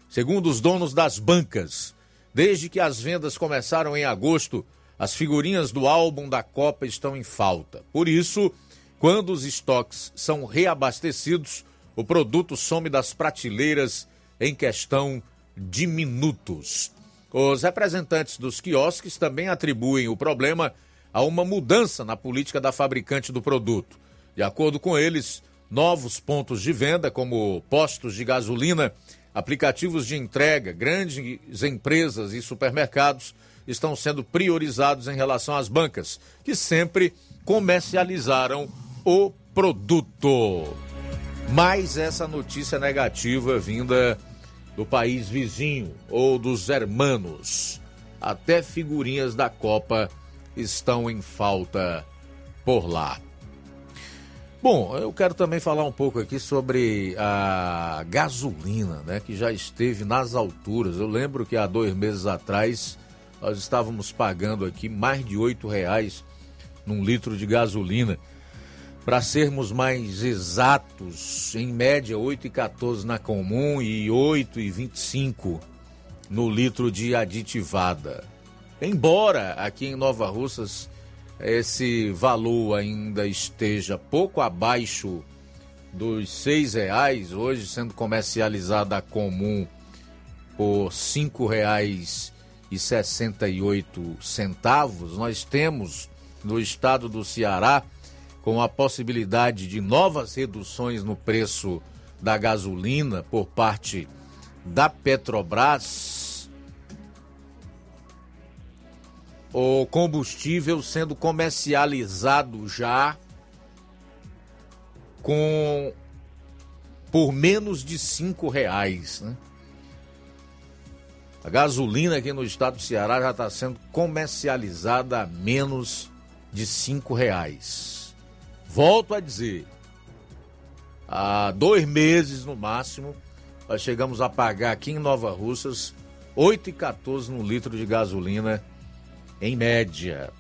Segundo os donos das bancas, Desde que as vendas começaram em agosto, as figurinhas do álbum da Copa estão em falta. Por isso, quando os estoques são reabastecidos, o produto some das prateleiras em questão de minutos. Os representantes dos quiosques também atribuem o problema a uma mudança na política da fabricante do produto. De acordo com eles, novos pontos de venda, como postos de gasolina, Aplicativos de entrega, grandes empresas e supermercados estão sendo priorizados em relação às bancas, que sempre comercializaram o produto. Mais essa notícia negativa vinda do país vizinho ou dos hermanos. Até figurinhas da Copa estão em falta por lá. Bom, eu quero também falar um pouco aqui sobre a gasolina, né, que já esteve nas alturas. Eu lembro que há dois meses atrás nós estávamos pagando aqui mais de oito reais num litro de gasolina. Para sermos mais exatos, em média 8,14 na comum e 8,25 no litro de aditivada. Embora aqui em Nova Russas esse valor ainda esteja pouco abaixo dos seis reais, hoje sendo comercializada a comum por cinco reais e sessenta e oito centavos, nós temos no estado do Ceará com a possibilidade de novas reduções no preço da gasolina por parte da Petrobras o combustível sendo comercializado já com por menos de cinco reais. Né? A gasolina aqui no estado do Ceará já está sendo comercializada a menos de cinco reais. Volto a dizer, há dois meses no máximo, nós chegamos a pagar aqui em Nova Russas 8,14 no litro de gasolina em média.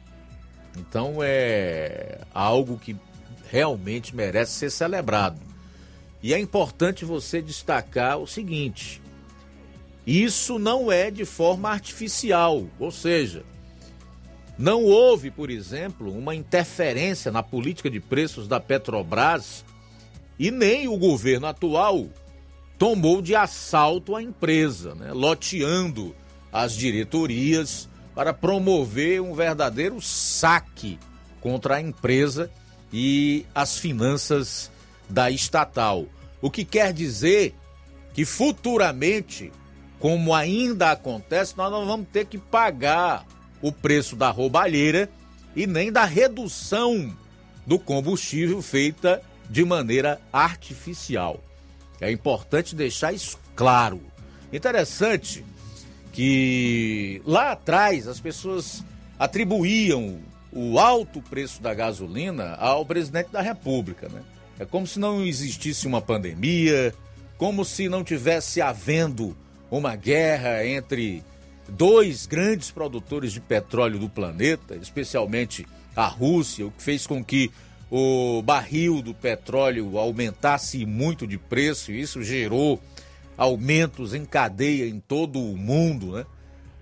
Então é algo que realmente merece ser celebrado. E é importante você destacar o seguinte: Isso não é de forma artificial, ou seja, não houve, por exemplo, uma interferência na política de preços da Petrobras e nem o governo atual tomou de assalto a empresa, né? loteando as diretorias para promover um verdadeiro saque contra a empresa e as finanças da estatal. O que quer dizer que futuramente, como ainda acontece, nós não vamos ter que pagar o preço da roubalheira e nem da redução do combustível feita de maneira artificial. É importante deixar isso claro. Interessante que lá atrás as pessoas atribuíam o alto preço da gasolina ao presidente da República, né? É como se não existisse uma pandemia, como se não tivesse havendo uma guerra entre dois grandes produtores de petróleo do planeta, especialmente a Rússia, o que fez com que o barril do petróleo aumentasse muito de preço, e isso gerou aumentos em cadeia em todo o mundo, né?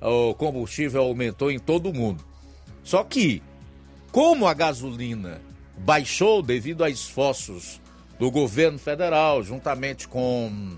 O combustível aumentou em todo o mundo. Só que, como a gasolina baixou devido a esforços do governo federal, juntamente com,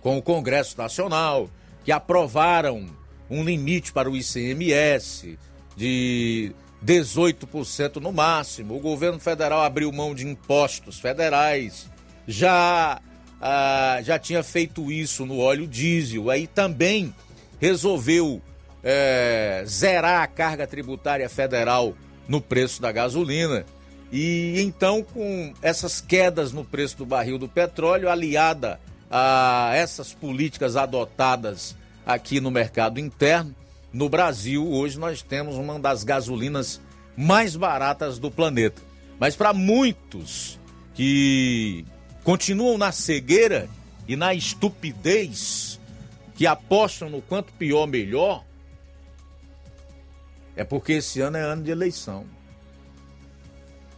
com o Congresso Nacional, que aprovaram um limite para o ICMS de 18% no máximo. O governo federal abriu mão de impostos federais, já, ah, já tinha feito isso no óleo diesel, aí também resolveu é, zerar a carga tributária federal no preço da gasolina. E então, com essas quedas no preço do barril do petróleo, aliada a essas políticas adotadas aqui no mercado interno, no Brasil, hoje nós temos uma das gasolinas mais baratas do planeta. Mas para muitos que continuam na cegueira e na estupidez, que apostam no quanto pior melhor, é porque esse ano é ano de eleição.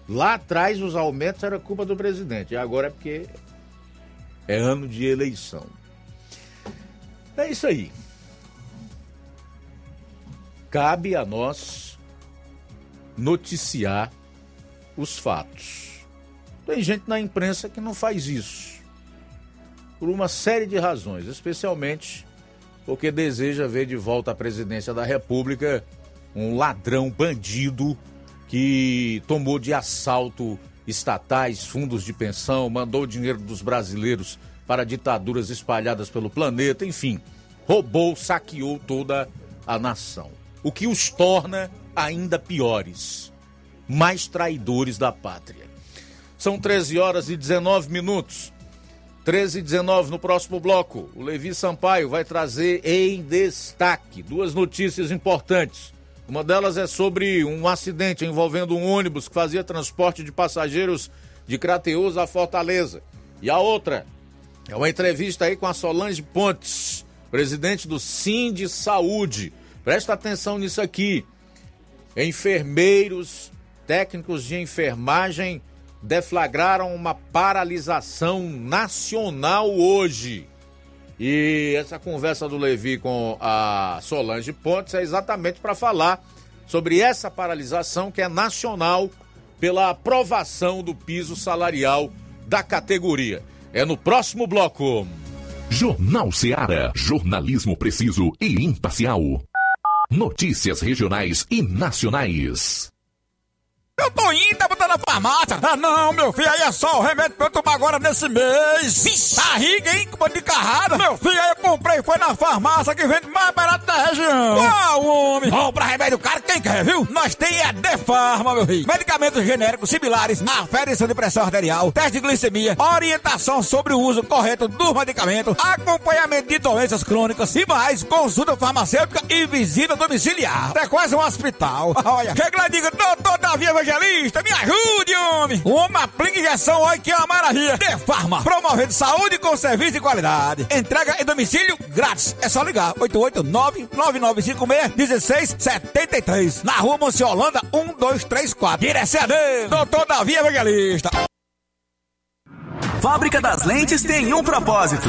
Lá atrás os aumentos era culpa do presidente, e agora é porque é ano de eleição. É isso aí. Cabe a nós noticiar os fatos. Tem gente na imprensa que não faz isso. Por uma série de razões, especialmente porque deseja ver de volta à presidência da República um ladrão bandido que tomou de assalto estatais, fundos de pensão, mandou dinheiro dos brasileiros para ditaduras espalhadas pelo planeta, enfim, roubou, saqueou toda a nação o que os torna ainda piores, mais traidores da pátria. São 13 horas e 19 minutos. 13 e 19 no próximo bloco. O Levi Sampaio vai trazer em destaque duas notícias importantes. Uma delas é sobre um acidente envolvendo um ônibus que fazia transporte de passageiros de Crateus a Fortaleza. E a outra é uma entrevista aí com a Solange Pontes, presidente do Sim de Saúde, Presta atenção nisso aqui. Enfermeiros, técnicos de enfermagem deflagraram uma paralisação nacional hoje. E essa conversa do Levi com a Solange Pontes é exatamente para falar sobre essa paralisação que é nacional pela aprovação do piso salarial da categoria. É no próximo bloco. Jornal Seara. Jornalismo preciso e imparcial. Notícias regionais e nacionais. Eu tô indo, na farmácia. Ah, não, meu filho, aí é só o remédio pra eu tomar agora nesse mês. Vixe, barriga, hein, com de carrada. Meu filho, aí eu comprei, foi na farmácia que vende mais barato da região. Qual, homem? Compra remédio caro, quem quer, viu? Nós tem é Defarma, meu filho. Medicamentos genéricos similares, aferição de pressão arterial, teste de glicemia, orientação sobre o uso correto do medicamento, acompanhamento de doenças crônicas e mais, consulta farmacêutica e visita domiciliar. É quase um hospital. Olha, chega lá e diga, doutor Davi evangelista, me ajude, homem! Uma aplica injeção, olha que é uma maravilha! De Farma, promovendo saúde com serviço de qualidade. Entrega em domicílio grátis. É só ligar: 889-9956-1673. Na rua Monsiolanda, 1234. Direção doutor Davi Evangelista. Fábrica das Lentes tem um propósito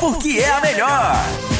porque é a melhor.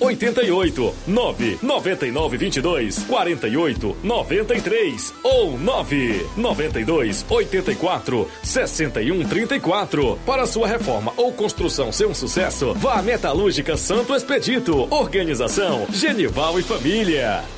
88 9 99 22 48 93 ou 9 92 84 61 34. Para sua reforma ou construção ser um sucesso, vá à Metalúrgica Santo Expedito. Organização Genival e Família.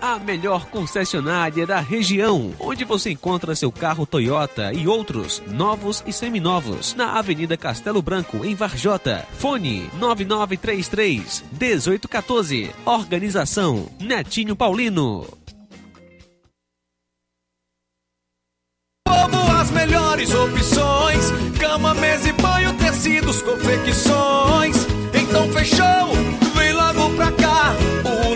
A melhor concessionária da região, onde você encontra seu carro Toyota e outros novos e seminovos, na Avenida Castelo Branco, em Varjota. Fone 9933 1814. Organização Netinho Paulino. Como as melhores opções: cama, mesa e banho, tecidos, confecções. Então fechou, vem logo pra cá.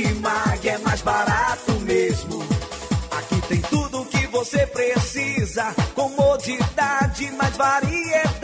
Martimag é mais barato mesmo. Aqui tem tudo o que você precisa. Comodidade, mais variedade.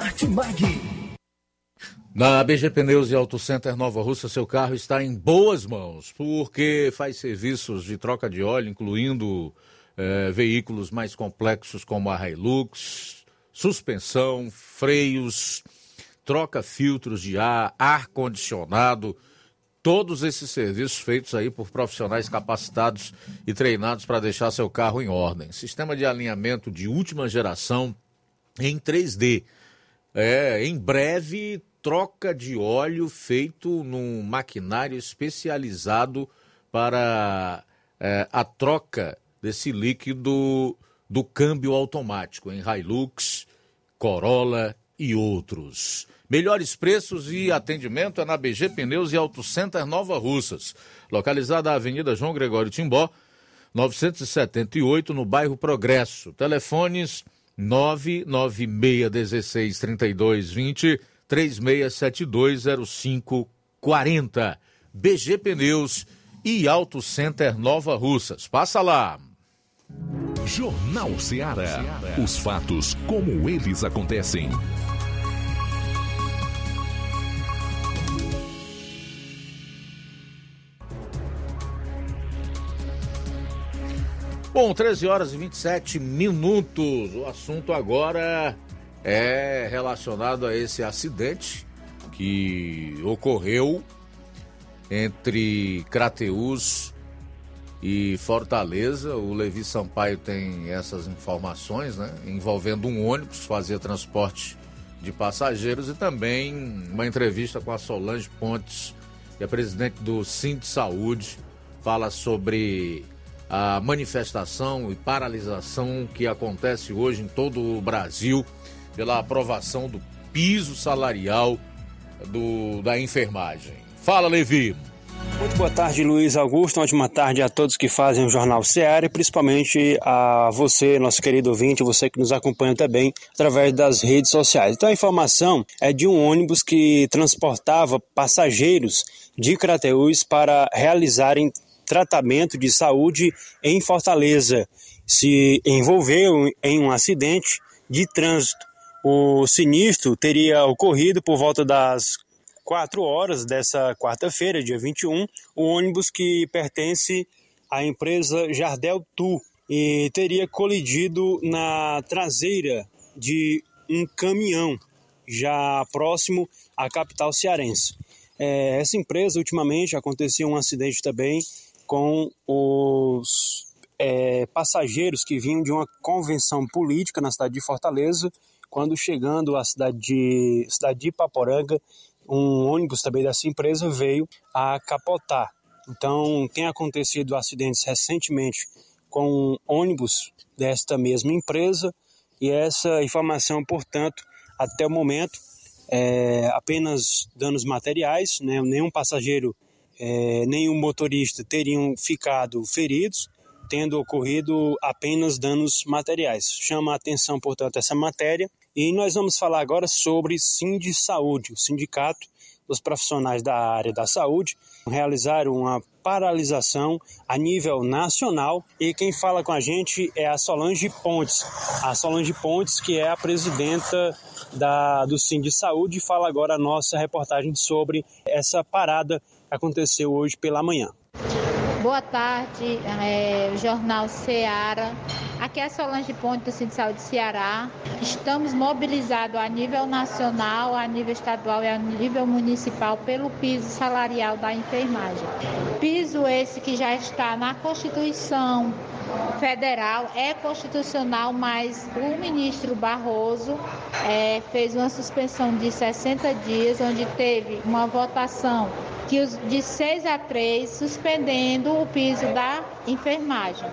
Martimag. Na BG Pneus e Auto Center Nova Russa, seu carro está em boas mãos, porque faz serviços de troca de óleo, incluindo eh, veículos mais complexos como a Hilux, suspensão, freios, troca filtros de ar, ar-condicionado, todos esses serviços feitos aí por profissionais capacitados e treinados para deixar seu carro em ordem. Sistema de alinhamento de última geração em 3D. É, em breve, troca de óleo feito num maquinário especializado para é, a troca desse líquido do câmbio automático em Hilux, Corolla e outros. Melhores preços e atendimento é na BG Pneus e Auto Center Nova Russas, localizada na Avenida João Gregório Timbó, 978, no bairro Progresso. Telefones 996163220 36720540. BG Pneus e Auto Center Nova Russas. Passa lá. Jornal Ceará. Os fatos como eles acontecem. Bom, 13 horas e 27 minutos. O assunto agora é relacionado a esse acidente que ocorreu entre Crateús e Fortaleza. O Levi Sampaio tem essas informações, né? Envolvendo um ônibus, fazia transporte de passageiros e também uma entrevista com a Solange Pontes, que é presidente do Sim de Saúde, fala sobre a manifestação e paralisação que acontece hoje em todo o Brasil pela aprovação do piso salarial do, da enfermagem. Fala, Levi. Muito boa tarde, Luiz Augusto. Uma ótima tarde a todos que fazem o Jornal Seara e principalmente a você, nosso querido ouvinte, você que nos acompanha também através das redes sociais. Então, a informação é de um ônibus que transportava passageiros de Crateús para realizarem tratamento de saúde em Fortaleza. Se envolveu em um acidente de trânsito. O sinistro teria ocorrido por volta das 4 horas dessa quarta-feira, dia 21, o ônibus que pertence à empresa Jardel Tu e teria colidido na traseira de um caminhão já próximo à capital cearense. É, essa empresa, ultimamente, aconteceu um acidente também com os é, passageiros que vinham de uma convenção política na cidade de Fortaleza, quando chegando à cidade de, cidade de Ipaporanga, um ônibus também dessa empresa veio a capotar. Então, tem acontecido acidentes recentemente com ônibus desta mesma empresa e essa informação, portanto, até o momento, é apenas danos materiais, né? nenhum passageiro é, o motorista teriam ficado feridos, tendo ocorrido apenas danos materiais. Chama a atenção, portanto, essa matéria. E nós vamos falar agora sobre Sind Saúde, o sindicato dos profissionais da área da saúde, realizaram uma paralisação a nível nacional e quem fala com a gente é a Solange Pontes. A Solange Pontes, que é a presidenta da, do Sind Saúde, fala agora a nossa reportagem sobre essa parada aconteceu hoje pela manhã. Boa tarde, é, Jornal Ceará. Aqui é Solange Ponte do Centro de Saúde Ceará. Estamos mobilizados a nível nacional, a nível estadual e a nível municipal pelo piso salarial da enfermagem. Piso esse que já está na Constituição federal, é constitucional, mas o ministro Barroso é, fez uma suspensão de 60 dias, onde teve uma votação que os, de 6 a 3, suspendendo o piso da enfermagem.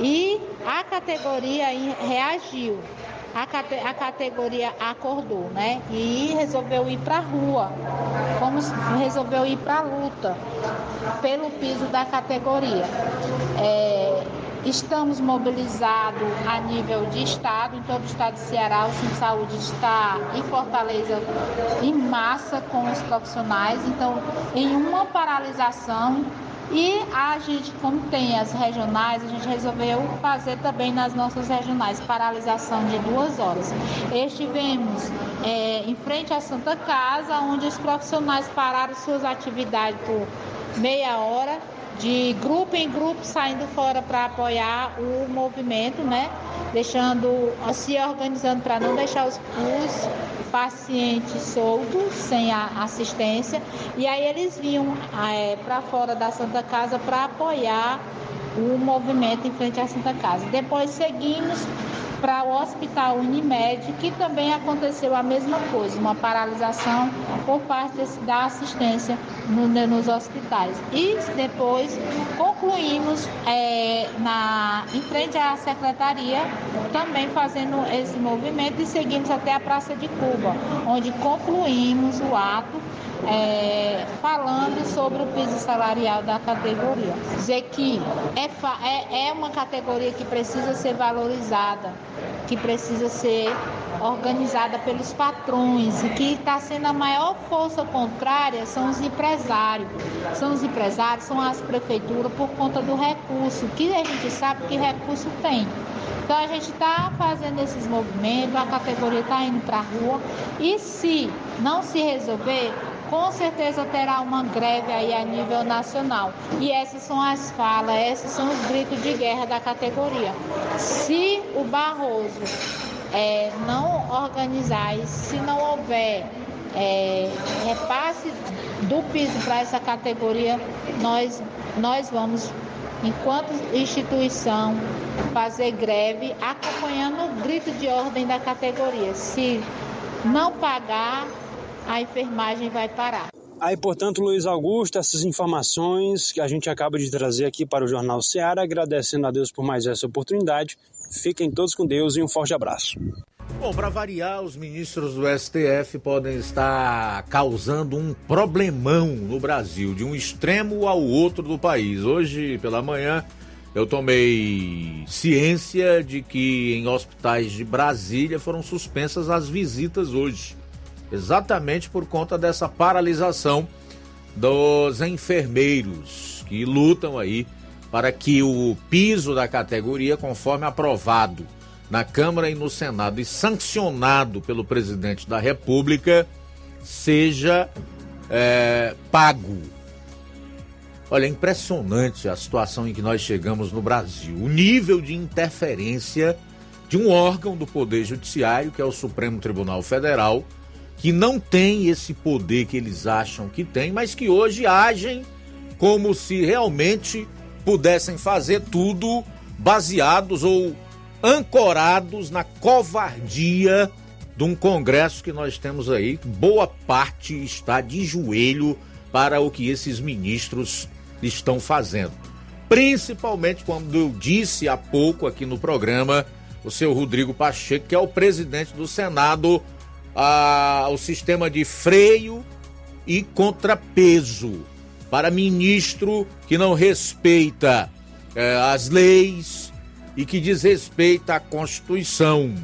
E a categoria reagiu. A, cate, a categoria acordou, né? E resolveu ir para a rua. Como resolveu ir para a luta pelo piso da categoria. É, Estamos mobilizados a nível de estado, em todo o estado de Ceará, o Centro de Saúde está em Fortaleza em massa com os profissionais, então em uma paralisação. E a gente, como tem as regionais, a gente resolveu fazer também nas nossas regionais. Paralisação de duas horas. Estivemos é, em frente à Santa Casa, onde os profissionais pararam suas atividades por meia hora de grupo em grupo saindo fora para apoiar o movimento, né? Deixando, se organizando para não deixar os, os pacientes soltos, sem a assistência. E aí eles vinham é, para fora da Santa Casa para apoiar o movimento em frente à Santa Casa. Depois seguimos para o Hospital Unimed, que também aconteceu a mesma coisa, uma paralisação por parte da assistência no, nos hospitais. E depois concluímos é, na, em frente à secretaria, também fazendo esse movimento e seguimos até a Praça de Cuba, onde concluímos o ato é, falando sobre o piso salarial da categoria. Dizer que é, é, é uma categoria que precisa ser valorizada, que precisa ser organizada pelos patrões e que está sendo a maior força contrária são os empresários. São os empresários, são as prefeituras por conta do recurso, que a gente sabe que recurso tem. Então a gente está fazendo esses movimentos, a categoria está indo para a rua e se não se resolver, com certeza terá uma greve aí a nível nacional. E essas são as falas, esses são os gritos de guerra da categoria. Se o Barroso é, não organizar e se não houver é, repasse do piso para essa categoria, nós, nós vamos, enquanto instituição, fazer greve acompanhando o grito de ordem da categoria. Se não pagar, a enfermagem vai parar. Aí, portanto, Luiz Augusto, essas informações que a gente acaba de trazer aqui para o Jornal Ceará, agradecendo a Deus por mais essa oportunidade. Fiquem todos com Deus e um forte abraço. Bom, para variar, os ministros do STF podem estar causando um problemão no Brasil, de um extremo ao outro do país. Hoje, pela manhã, eu tomei ciência de que em hospitais de Brasília foram suspensas as visitas hoje exatamente por conta dessa paralisação dos enfermeiros que lutam aí para que o piso da categoria, conforme aprovado na Câmara e no Senado e sancionado pelo presidente da República, seja é, pago. Olha, é impressionante a situação em que nós chegamos no Brasil. O nível de interferência de um órgão do Poder Judiciário, que é o Supremo Tribunal Federal, que não tem esse poder que eles acham que tem, mas que hoje agem como se realmente pudessem fazer tudo baseados ou ancorados na covardia de um Congresso que nós temos aí. Boa parte está de joelho para o que esses ministros estão fazendo. Principalmente quando eu disse há pouco aqui no programa o seu Rodrigo Pacheco, que é o presidente do Senado a, o sistema de freio e contrapeso para ministro que não respeita é, as leis e que desrespeita a Constituição,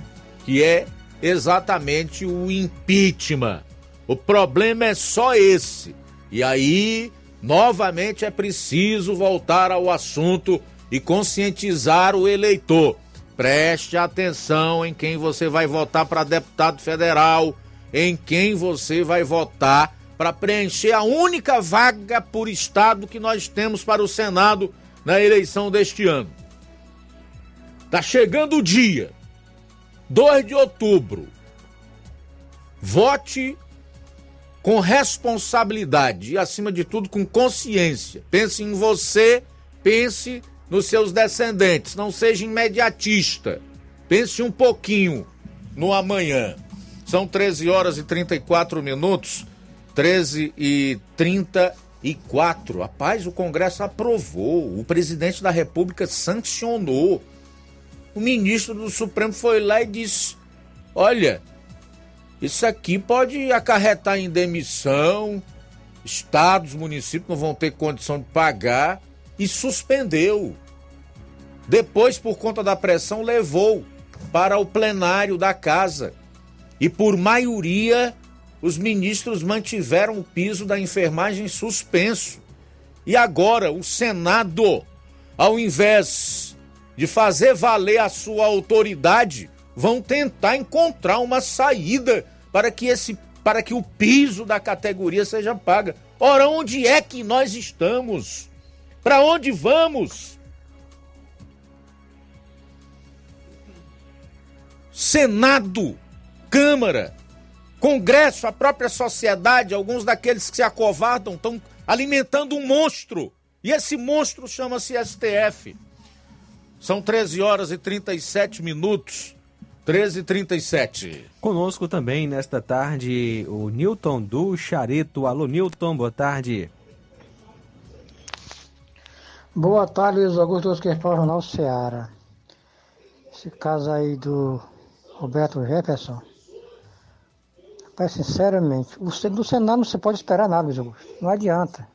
que é exatamente o impeachment. O problema é só esse. E aí, novamente, é preciso voltar ao assunto e conscientizar o eleitor Preste atenção em quem você vai votar para deputado federal, em quem você vai votar para preencher a única vaga por estado que nós temos para o Senado na eleição deste ano. Tá chegando o dia, 2 de outubro. Vote com responsabilidade e, acima de tudo, com consciência. Pense em você, pense nos seus descendentes. Não seja imediatista. Pense um pouquinho no amanhã. São 13 horas e 34 minutos. 13 e 34. Rapaz, o Congresso aprovou. O presidente da República sancionou. O ministro do Supremo foi lá e disse: Olha, isso aqui pode acarretar em demissão. Estados, municípios não vão ter condição de pagar. E suspendeu. Depois, por conta da pressão, levou para o plenário da casa. E por maioria, os ministros mantiveram o piso da enfermagem suspenso. E agora, o Senado, ao invés de fazer valer a sua autoridade, vão tentar encontrar uma saída para que esse para que o piso da categoria seja paga. Ora, onde é que nós estamos? Para onde vamos? Senado, Câmara, Congresso, a própria sociedade, alguns daqueles que se acovardam estão alimentando um monstro. E esse monstro chama-se STF. São 13 horas e 37 minutos. 13 e 37. Conosco também nesta tarde o Newton do Chareto. Alô, Newton, boa tarde. Boa tarde, Luiz Augusto, que fala Jornal Seara. Esse caso aí do Roberto Jefferson Mas, sinceramente, Sen- do Senado não se pode esperar nada, Luiz Augusto. Não adianta.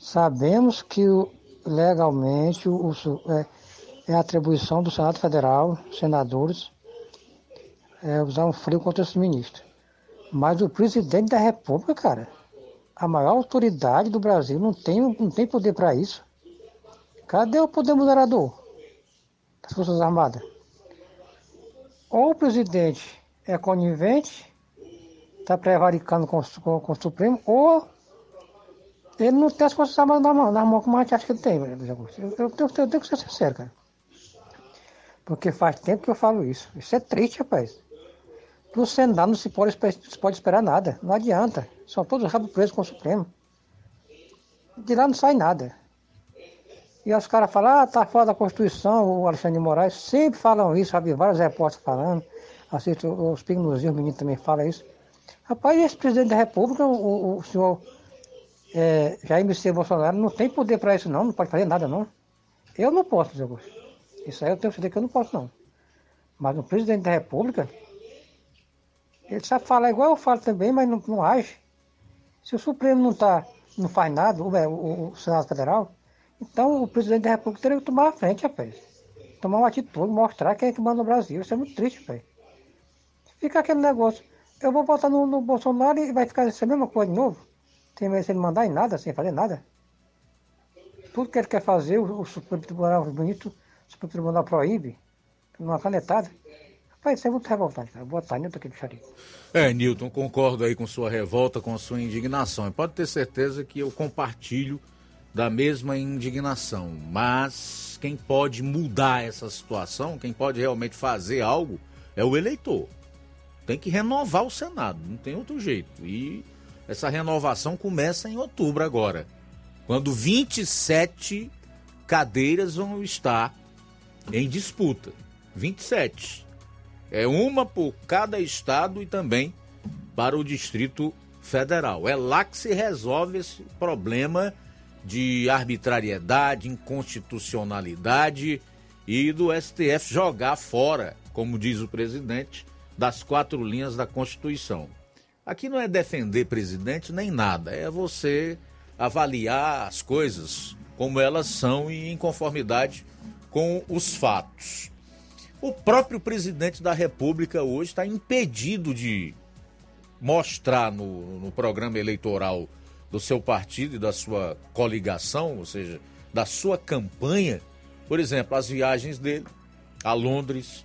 Sabemos que legalmente o, é, é atribuição do Senado Federal, senadores, é, usar um frio contra esse ministro. Mas o presidente da República, cara, a maior autoridade do Brasil, não tem, não tem poder para isso. Cadê o poder moderador das Forças Armadas? Ou o presidente é conivente, está prevaricando com, com, com o Supremo, ou ele não tem as Armadas na mão, na mão como a gente acha que ele tem. Eu, eu, tenho- eu tenho que ser sincero, cara. Porque faz tempo que eu falo isso. Isso é triste, rapaz. No Senado não se pode, se pode esperar nada. Não adianta. São todos rabo presos com o Supremo. De lá não sai nada. E os caras falam, ah, tá fora da Constituição, o Alexandre de Moraes. Sempre falam isso, sabe? Vários repórteres falando. Assisto os pignozinhos, os meninos também falam isso. Rapaz, esse presidente da República, o, o- o senhor é, Jair Messias Bolsonaro, não tem poder para isso não, não pode fazer nada não. Eu não posso, Zé Augusto. Isso aí eu tenho certeza que eu não posso não. Mas o presidente da República, ele sabe falar igual eu falo também, mas não, não age. Se o Supremo não, tá, não faz nada, o, o, o Senado Federal, então o presidente da República teria que tomar a frente, rapaz. Tomar uma atitude, mostrar quem é que manda no Brasil. Isso é muito triste, rapaz. Fica aquele negócio. Eu vou votar no, no Bolsonaro e vai ficar essa mesma coisa de novo? Sem, sem mandar em nada, sem fazer nada. Tudo que ele quer fazer, o, o Supremo Tribunal bonito, o Supremo Tribunal proíbe, numa canetada. Rapaz, isso é muito revoltante, cara. Boa tarde, Nilton aqui do Xarife. É, Newton, concordo aí com sua revolta, com a sua indignação. E pode ter certeza que eu compartilho da mesma indignação. Mas quem pode mudar essa situação, quem pode realmente fazer algo, é o eleitor. Tem que renovar o Senado, não tem outro jeito. E essa renovação começa em outubro agora, quando 27 cadeiras vão estar em disputa. 27. É uma por cada estado e também para o Distrito Federal. É lá que se resolve esse problema de arbitrariedade, inconstitucionalidade e do STF jogar fora, como diz o presidente, das quatro linhas da Constituição. Aqui não é defender presidente nem nada, é você avaliar as coisas como elas são e em conformidade com os fatos. O próprio presidente da República hoje está impedido de mostrar no, no programa eleitoral do seu partido e da sua coligação, ou seja, da sua campanha, por exemplo, as viagens dele a Londres,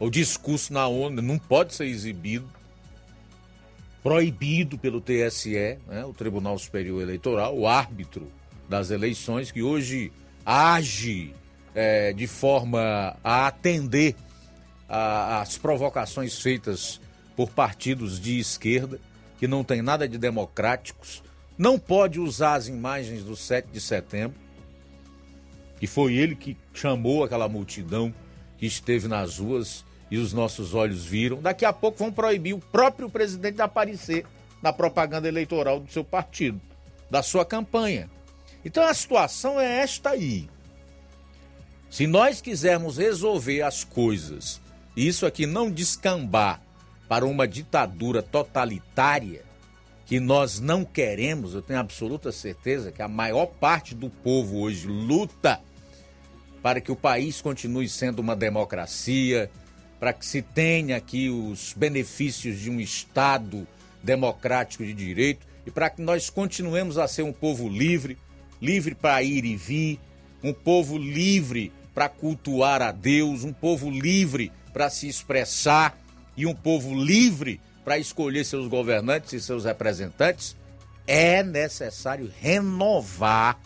o discurso na ONU não pode ser exibido, proibido pelo TSE, né, o Tribunal Superior Eleitoral, o árbitro das eleições, que hoje age é, de forma a atender às provocações feitas por partidos de esquerda, que não tem nada de democráticos, não pode usar as imagens do 7 de setembro, que foi ele que chamou aquela multidão que esteve nas ruas e os nossos olhos viram. Daqui a pouco vão proibir o próprio presidente de aparecer na propaganda eleitoral do seu partido, da sua campanha. Então a situação é esta aí. Se nós quisermos resolver as coisas, e isso aqui não descambar para uma ditadura totalitária, que nós não queremos, eu tenho absoluta certeza que a maior parte do povo hoje luta para que o país continue sendo uma democracia, para que se tenha aqui os benefícios de um Estado democrático de direito e para que nós continuemos a ser um povo livre, livre para ir e vir, um povo livre para cultuar a Deus, um povo livre para se expressar e um povo livre para escolher seus governantes e seus representantes, é necessário renovar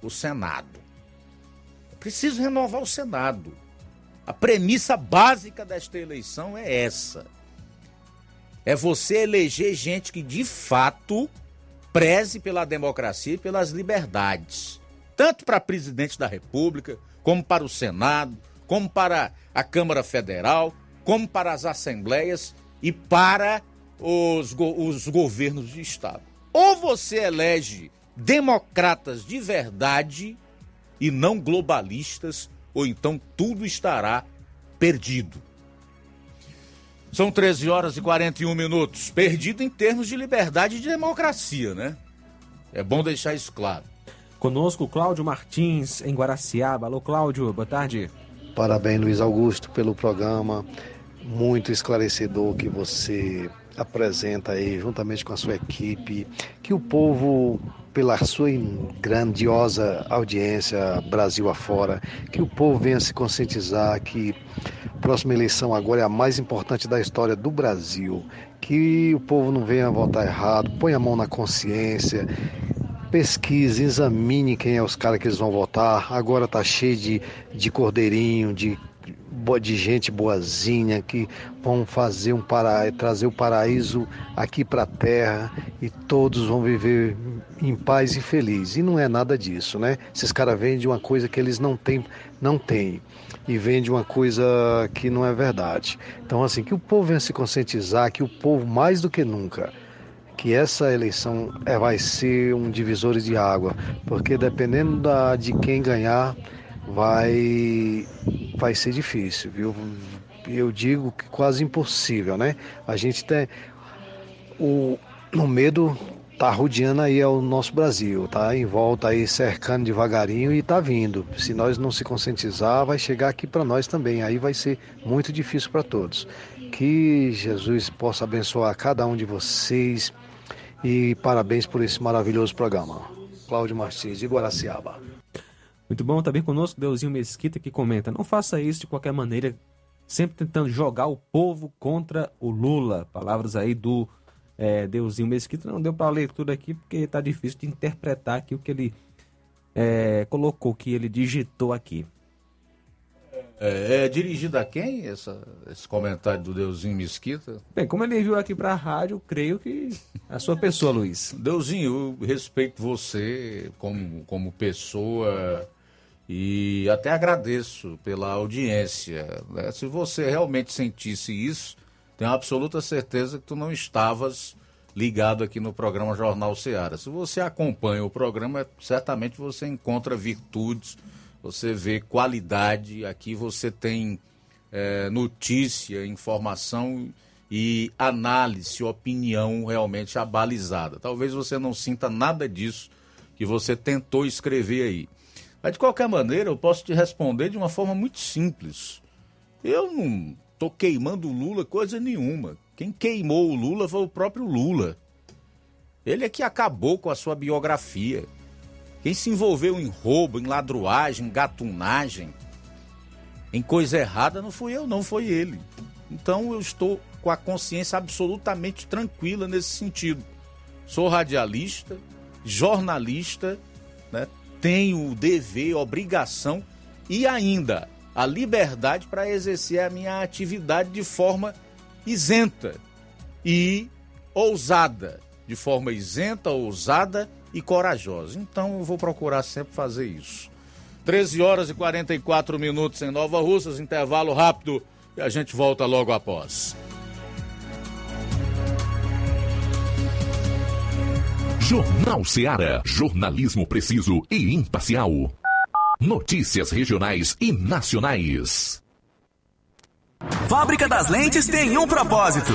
o Senado. É preciso renovar o Senado. A premissa básica desta eleição é essa: é você eleger gente que de fato preze pela democracia e pelas liberdades, tanto para presidente da República, como para o Senado, como para a Câmara Federal, como para as assembleias e para os, go os governos de Estado. Ou você elege democratas de verdade e não globalistas, ou então tudo estará perdido. São 13 horas e 41 minutos. Perdido em termos de liberdade e de democracia, né? É bom deixar isso claro. Conosco, Cláudio Martins, em Guaraciaba. Alô, Cláudio, boa tarde. Parabéns, Luiz Augusto, pelo programa muito esclarecedor que você apresenta aí, juntamente com a sua equipe, que o povo, pela sua grandiosa audiência Brasil afora, que o povo venha se conscientizar que a próxima eleição agora é a mais importante da história do Brasil, que o povo não venha votar errado, põe a mão na consciência, pesquise, examine quem é os caras que eles vão votar. Agora tá cheio de, de cordeirinho, de de gente boazinha que vão fazer um para trazer o paraíso aqui para a terra e todos vão viver em paz e feliz. E não é nada disso, né? Esses caras vendem uma coisa que eles não têm, não têm e vendem uma coisa que não é verdade. Então assim, que o povo venha se conscientizar que o povo mais do que nunca que essa eleição é, vai ser um divisor de água, porque dependendo da, de quem ganhar, vai vai ser difícil, viu? Eu digo que quase impossível, né? A gente tem o, o medo tá rodeando aí o nosso Brasil, tá em volta aí cercando devagarinho e tá vindo. Se nós não se conscientizar, vai chegar aqui para nós também. Aí vai ser muito difícil para todos. Que Jesus possa abençoar cada um de vocês e parabéns por esse maravilhoso programa. Cláudio Martins de Guaraciaba. Muito bom, também conosco Deusinho Mesquita que comenta: não faça isso de qualquer maneira, sempre tentando jogar o povo contra o Lula. Palavras aí do é, Deusinho Mesquita. Não deu para a leitura aqui porque está difícil de interpretar aqui o que ele é, colocou, que ele digitou aqui. É, é, dirigido a quem essa, esse comentário do Deusinho Mesquita? Bem, como ele enviou aqui para a rádio, creio que a sua pessoa, Luiz. Deusinho, eu respeito você como, como pessoa e até agradeço pela audiência. Né? Se você realmente sentisse isso, tenho absoluta certeza que tu não estavas ligado aqui no programa Jornal Seara. Se você acompanha o programa, certamente você encontra virtudes, você vê qualidade. Aqui você tem é, notícia, informação e análise, opinião realmente abalizada. Talvez você não sinta nada disso que você tentou escrever aí. Mas de qualquer maneira, eu posso te responder de uma forma muito simples. Eu não estou queimando o Lula coisa nenhuma. Quem queimou o Lula foi o próprio Lula. Ele é que acabou com a sua biografia. Quem se envolveu em roubo, em ladruagem, em gatunagem, em coisa errada, não fui eu, não foi ele. Então eu estou com a consciência absolutamente tranquila nesse sentido. Sou radialista, jornalista, né? Tenho o dever, obrigação e ainda a liberdade para exercer a minha atividade de forma isenta e ousada, de forma isenta, ousada e corajosa. Então eu vou procurar sempre fazer isso. 13 horas e 44 minutos em Nova Russas, intervalo rápido e a gente volta logo após. Jornal Seara. Jornalismo preciso e imparcial. Notícias regionais e nacionais. Fábrica das Lentes tem um propósito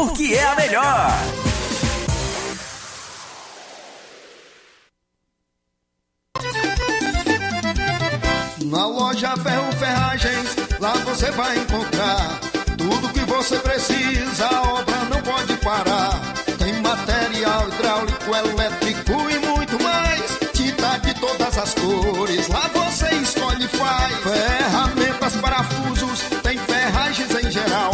porque é a melhor. Na loja Ferro Ferragens, lá você vai encontrar tudo que você precisa, a obra não pode parar. Tem material hidráulico, elétrico e muito mais. Tinta de todas as cores, lá você escolhe e faz. Ferramentas, parafusos, tem ferragens em geral.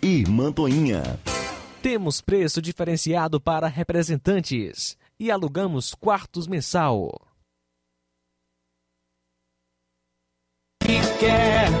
e Mantoinha. Temos preço diferenciado para representantes e alugamos quartos mensal. quer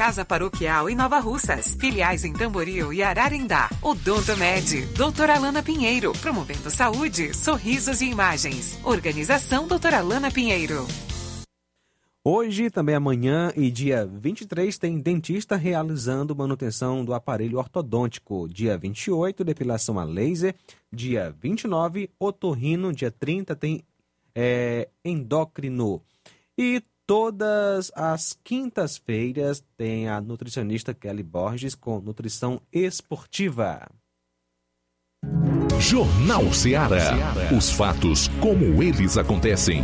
Casa Paroquial em Nova Russas. Filiais em Tamboril e Ararendá. Odonto Med. Doutora Alana Pinheiro. Promovendo saúde, sorrisos e imagens. Organização Doutora Alana Pinheiro. Hoje, também amanhã e dia 23, tem dentista realizando manutenção do aparelho ortodôntico. Dia 28, depilação a laser. Dia 29, otorrino. Dia 30, tem é, endócrino. E todas as quintas-feiras tem a nutricionista Kelly Borges com nutrição esportiva. Jornal Ceará. Os fatos como eles acontecem.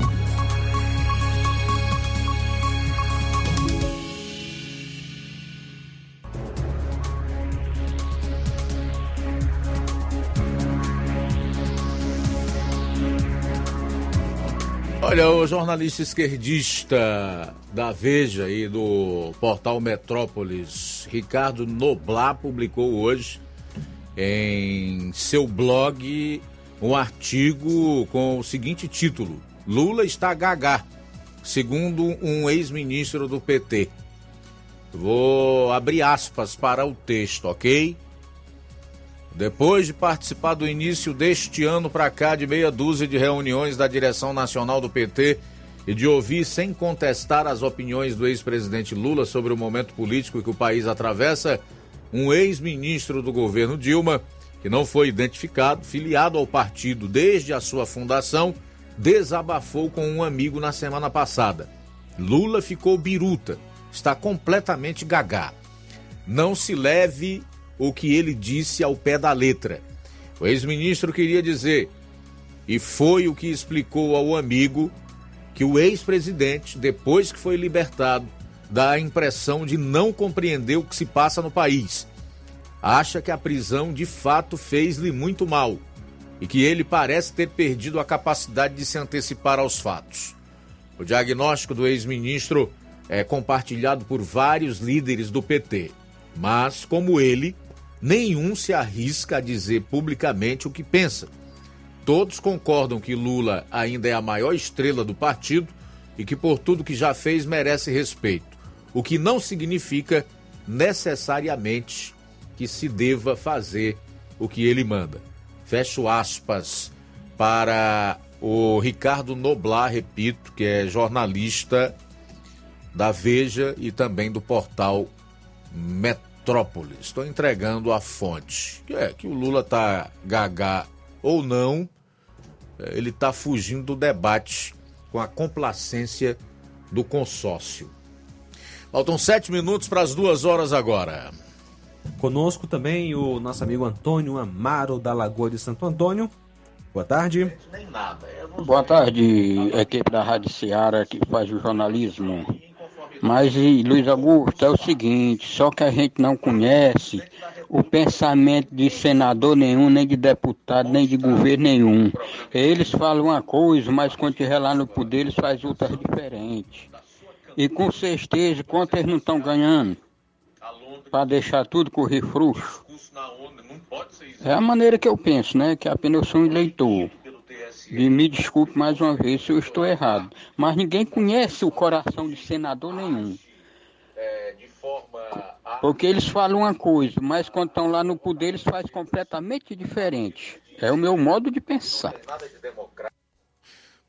Olha, o jornalista esquerdista da Veja e do portal Metrópolis, Ricardo Noblar, publicou hoje em seu blog um artigo com o seguinte título: Lula está gagá, segundo um ex-ministro do PT. Vou abrir aspas para o texto, ok? Depois de participar do início deste ano para cá de meia dúzia de reuniões da direção nacional do PT e de ouvir sem contestar as opiniões do ex-presidente Lula sobre o momento político que o país atravessa, um ex-ministro do governo Dilma, que não foi identificado, filiado ao partido desde a sua fundação, desabafou com um amigo na semana passada. Lula ficou biruta, está completamente gagá. Não se leve o que ele disse ao pé da letra. O ex-ministro queria dizer, e foi o que explicou ao amigo, que o ex-presidente, depois que foi libertado, dá a impressão de não compreender o que se passa no país. Acha que a prisão de fato fez-lhe muito mal e que ele parece ter perdido a capacidade de se antecipar aos fatos. O diagnóstico do ex-ministro é compartilhado por vários líderes do PT, mas, como ele, nenhum se arrisca a dizer publicamente o que pensa. Todos concordam que Lula ainda é a maior estrela do partido e que, por tudo que já fez, merece respeito, o que não significa necessariamente que se deva fazer o que ele manda. Fecho aspas para o Ricardo Noblar, repito, que é jornalista da Veja e também do portal Metrópolis. Estou entregando a fonte. Que é que o Lula tá gagá ou não, é, ele está fugindo do debate com a complacência do consórcio. Faltam sete minutos para as duas horas agora. Conosco também o nosso amigo Antônio Amaro, da Lagoa de Santo Antônio. Boa tarde. Boa tarde, equipe da Rádio Ceará que faz o jornalismo. Mas, Luiz Augusto, é o seguinte, só que a gente não conhece o pensamento de senador nenhum, nem de deputado, nem de governo nenhum. Eles falam uma coisa, mas quando estiver lá no poder, eles fazem outras diferentes. E com certeza, quanto eles não estão ganhando? Para deixar tudo correr frouxo. É a maneira que eu penso, né? Que apenas eu sou um eleitor. E me desculpe mais uma vez se eu estou errado. Mas ninguém conhece o coração de senador nenhum. Porque eles falam uma coisa, mas quando estão lá no poder eles fazem completamente diferente. É o meu modo de pensar.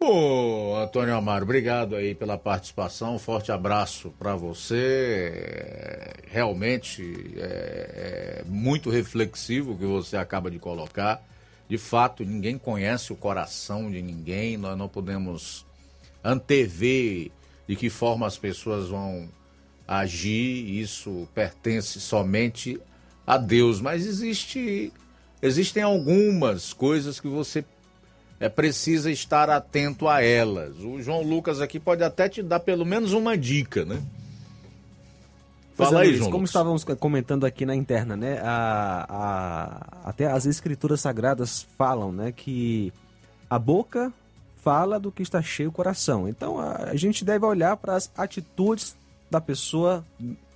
Ô, Antônio Amaro, obrigado aí pela participação. Um forte abraço para você. É, realmente é, é muito reflexivo o que você acaba de colocar. De fato, ninguém conhece o coração de ninguém. Nós não podemos antever de que forma as pessoas vão agir. Isso pertence somente a Deus. Mas existe, existem algumas coisas que você é precisa estar atento a elas. O João Lucas aqui pode até te dar pelo menos uma dica, né? Fala aí, João. Como estávamos comentando aqui na interna, né? A, a, até as escrituras sagradas falam, né? Que a boca fala do que está cheio o coração. Então a, a gente deve olhar para as atitudes da pessoa,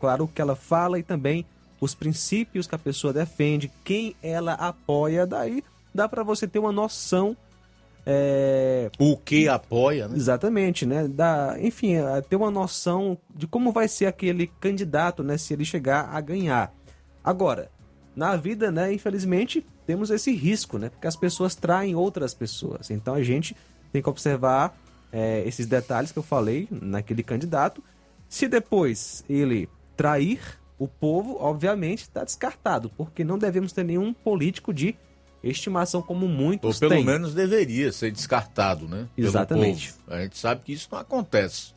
claro, o que ela fala e também os princípios que a pessoa defende, quem ela apoia, daí dá para você ter uma noção é... O que apoia, né? Exatamente, né? Da, enfim, é, ter uma noção de como vai ser aquele candidato, né? Se ele chegar a ganhar. Agora, na vida, né? Infelizmente, temos esse risco, né? Porque as pessoas traem outras pessoas. Então a gente tem que observar é, esses detalhes que eu falei naquele candidato. Se depois ele trair o povo, obviamente está descartado, porque não devemos ter nenhum político de estimação como muitos Ou pelo têm. menos deveria ser descartado, né? Exatamente. A gente sabe que isso não acontece.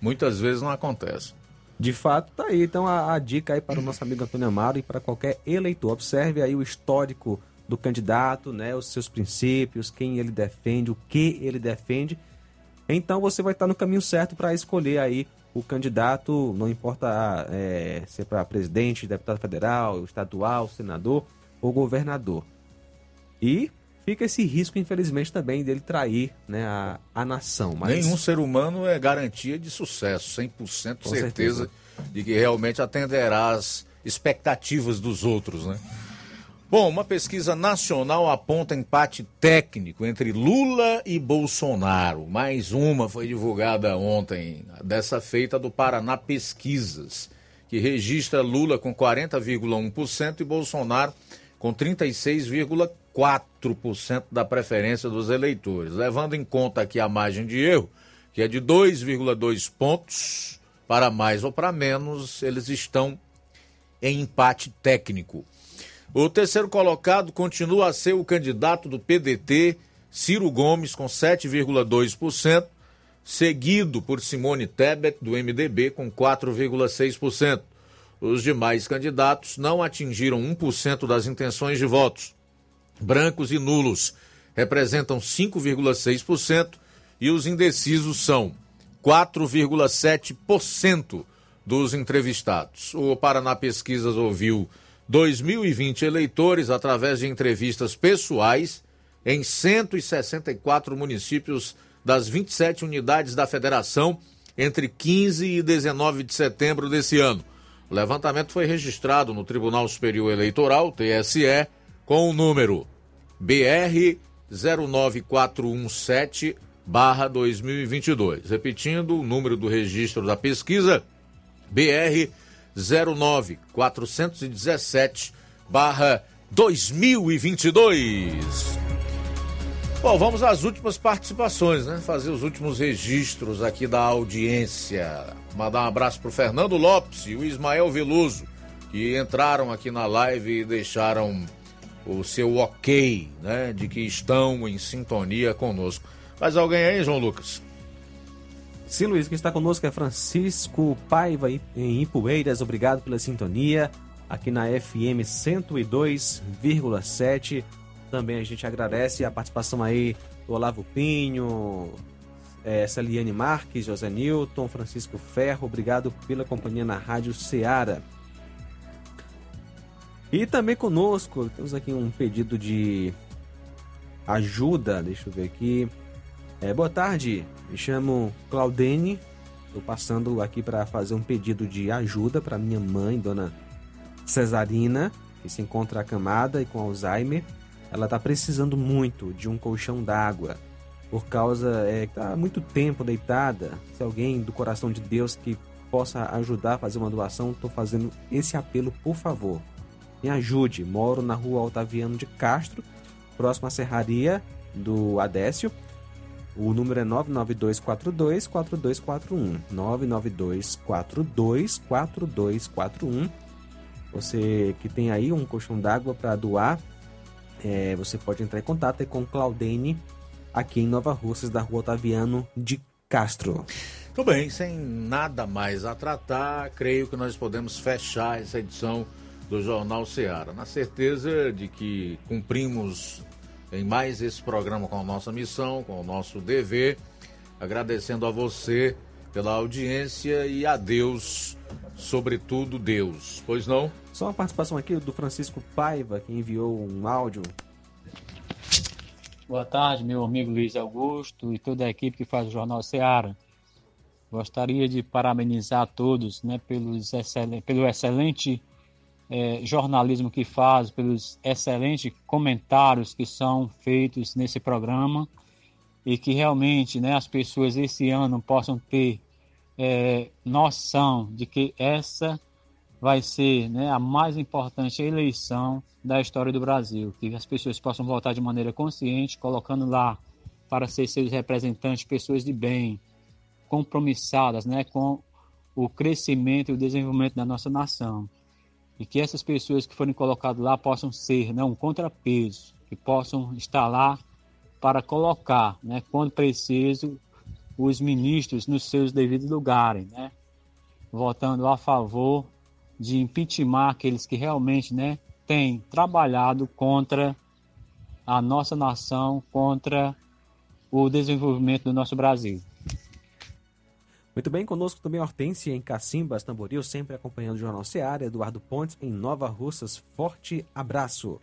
Muitas vezes não acontece. De fato, tá aí. Então a, a dica aí para o nosso amigo Antônio Amaro e para qualquer eleitor. Observe aí o histórico do candidato, né? Os seus princípios, quem ele defende, o que ele defende. Então você vai estar no caminho certo para escolher aí o candidato, não importa é, se é para presidente, deputado federal, estadual, senador ou governador. E fica esse risco, infelizmente, também dele trair né, a, a nação. Mas... Nenhum ser humano é garantia de sucesso, 100% Com certeza, certeza de que realmente atenderá às expectativas dos outros, né? Bom, uma pesquisa nacional aponta empate técnico entre Lula e Bolsonaro. Mais uma foi divulgada ontem, dessa feita do Paraná Pesquisas, que registra Lula com 40,1% e Bolsonaro com 36,4% da preferência dos eleitores. Levando em conta aqui a margem de erro, que é de 2,2 pontos para mais ou para menos, eles estão em empate técnico. O terceiro colocado continua a ser o candidato do PDT, Ciro Gomes, com 7,2%, seguido por Simone Tebet, do MDB, com 4,6%. Os demais candidatos não atingiram 1% das intenções de votos. Brancos e nulos representam 5,6% e os indecisos são 4,7% dos entrevistados. O Paraná Pesquisas ouviu 2020 eleitores através de entrevistas pessoais em 164 municípios das 27 unidades da federação entre 15 e 19 de setembro desse ano. O levantamento foi registrado no Tribunal Superior Eleitoral, TSE, com o número BR 09417 2022. Repetindo, o número do registro da pesquisa BR 09417 2022. Bom, vamos às últimas participações, né? Fazer os últimos registros aqui da audiência. Mandar um abraço para o Fernando Lopes e o Ismael Veloso, que entraram aqui na live e deixaram o seu ok, né? De que estão em sintonia conosco. Mais alguém aí, João Lucas? Sim, Luiz, quem está conosco é Francisco Paiva em Ipueiras. Obrigado pela sintonia aqui na FM 102,7. Também a gente agradece a participação aí do Olavo Pinho, é, Celiane Marques, José Newton, Francisco Ferro. Obrigado pela companhia na Rádio Ceará. E também conosco, temos aqui um pedido de ajuda, deixa eu ver aqui. É, boa tarde, me chamo Claudene, estou passando aqui para fazer um pedido de ajuda para minha mãe, dona Cesarina, que se encontra acamada e com Alzheimer. Ela está precisando muito de um colchão d'água, por causa é, que está muito tempo deitada. Se alguém do coração de Deus que possa ajudar a fazer uma doação, estou fazendo esse apelo, por favor. Me ajude. Moro na rua Otaviano de Castro, próximo à serraria do Adécio. O número é 992424241. 992424241. Você que tem aí um colchão d'água para doar, é, você pode entrar em contato com Claudene aqui em Nova Russas, da rua Otaviano de Castro. Tudo bem, sem nada mais a tratar, creio que nós podemos fechar essa edição do Jornal Ceará, na certeza de que cumprimos em mais esse programa com a nossa missão, com o nosso dever, agradecendo a você pela audiência e a Deus, sobretudo Deus. Pois não? Só uma participação aqui do Francisco Paiva, que enviou um áudio. Boa tarde, meu amigo Luiz Augusto e toda a equipe que faz o Jornal Ceará. Gostaria de parabenizar a todos né, pelos excel... pelo excelente é, jornalismo que faz, pelos excelentes comentários que são feitos nesse programa e que realmente né, as pessoas esse ano possam ter é, noção de que essa vai ser né, a mais importante eleição da história do Brasil, que as pessoas possam votar de maneira consciente, colocando lá para ser seus representantes pessoas de bem, compromissadas né, com o crescimento e o desenvolvimento da nossa nação. E que essas pessoas que forem colocadas lá possam ser né, um contrapeso, que possam estar lá para colocar, né, quando preciso, os ministros nos seus devidos lugares, né, votando a favor de impeachment aqueles que realmente né, têm trabalhado contra a nossa nação, contra o desenvolvimento do nosso Brasil. Muito bem, conosco também Hortência em Cacimbas, Tamboril, sempre acompanhando o Jornal Seara, Eduardo Pontes em Nova Russas. Forte abraço.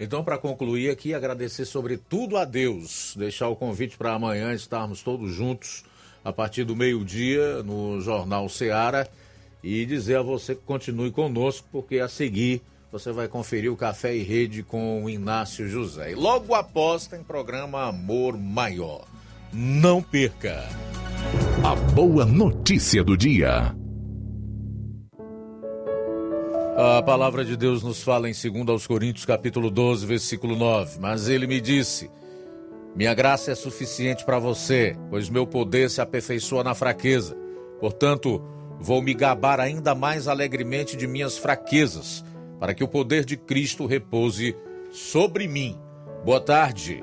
Então, para concluir aqui, agradecer sobretudo a Deus, deixar o convite para amanhã estarmos todos juntos a partir do meio-dia no Jornal Seara e dizer a você que continue conosco, porque a seguir você vai conferir o Café e Rede com o Inácio José. E logo após tem programa Amor Maior. Não perca! A boa notícia do dia. A palavra de Deus nos fala em 2 aos Coríntios, capítulo 12, versículo 9. Mas ele me disse: Minha graça é suficiente para você, pois meu poder se aperfeiçoa na fraqueza. Portanto, vou me gabar ainda mais alegremente de minhas fraquezas, para que o poder de Cristo repouse sobre mim. Boa tarde.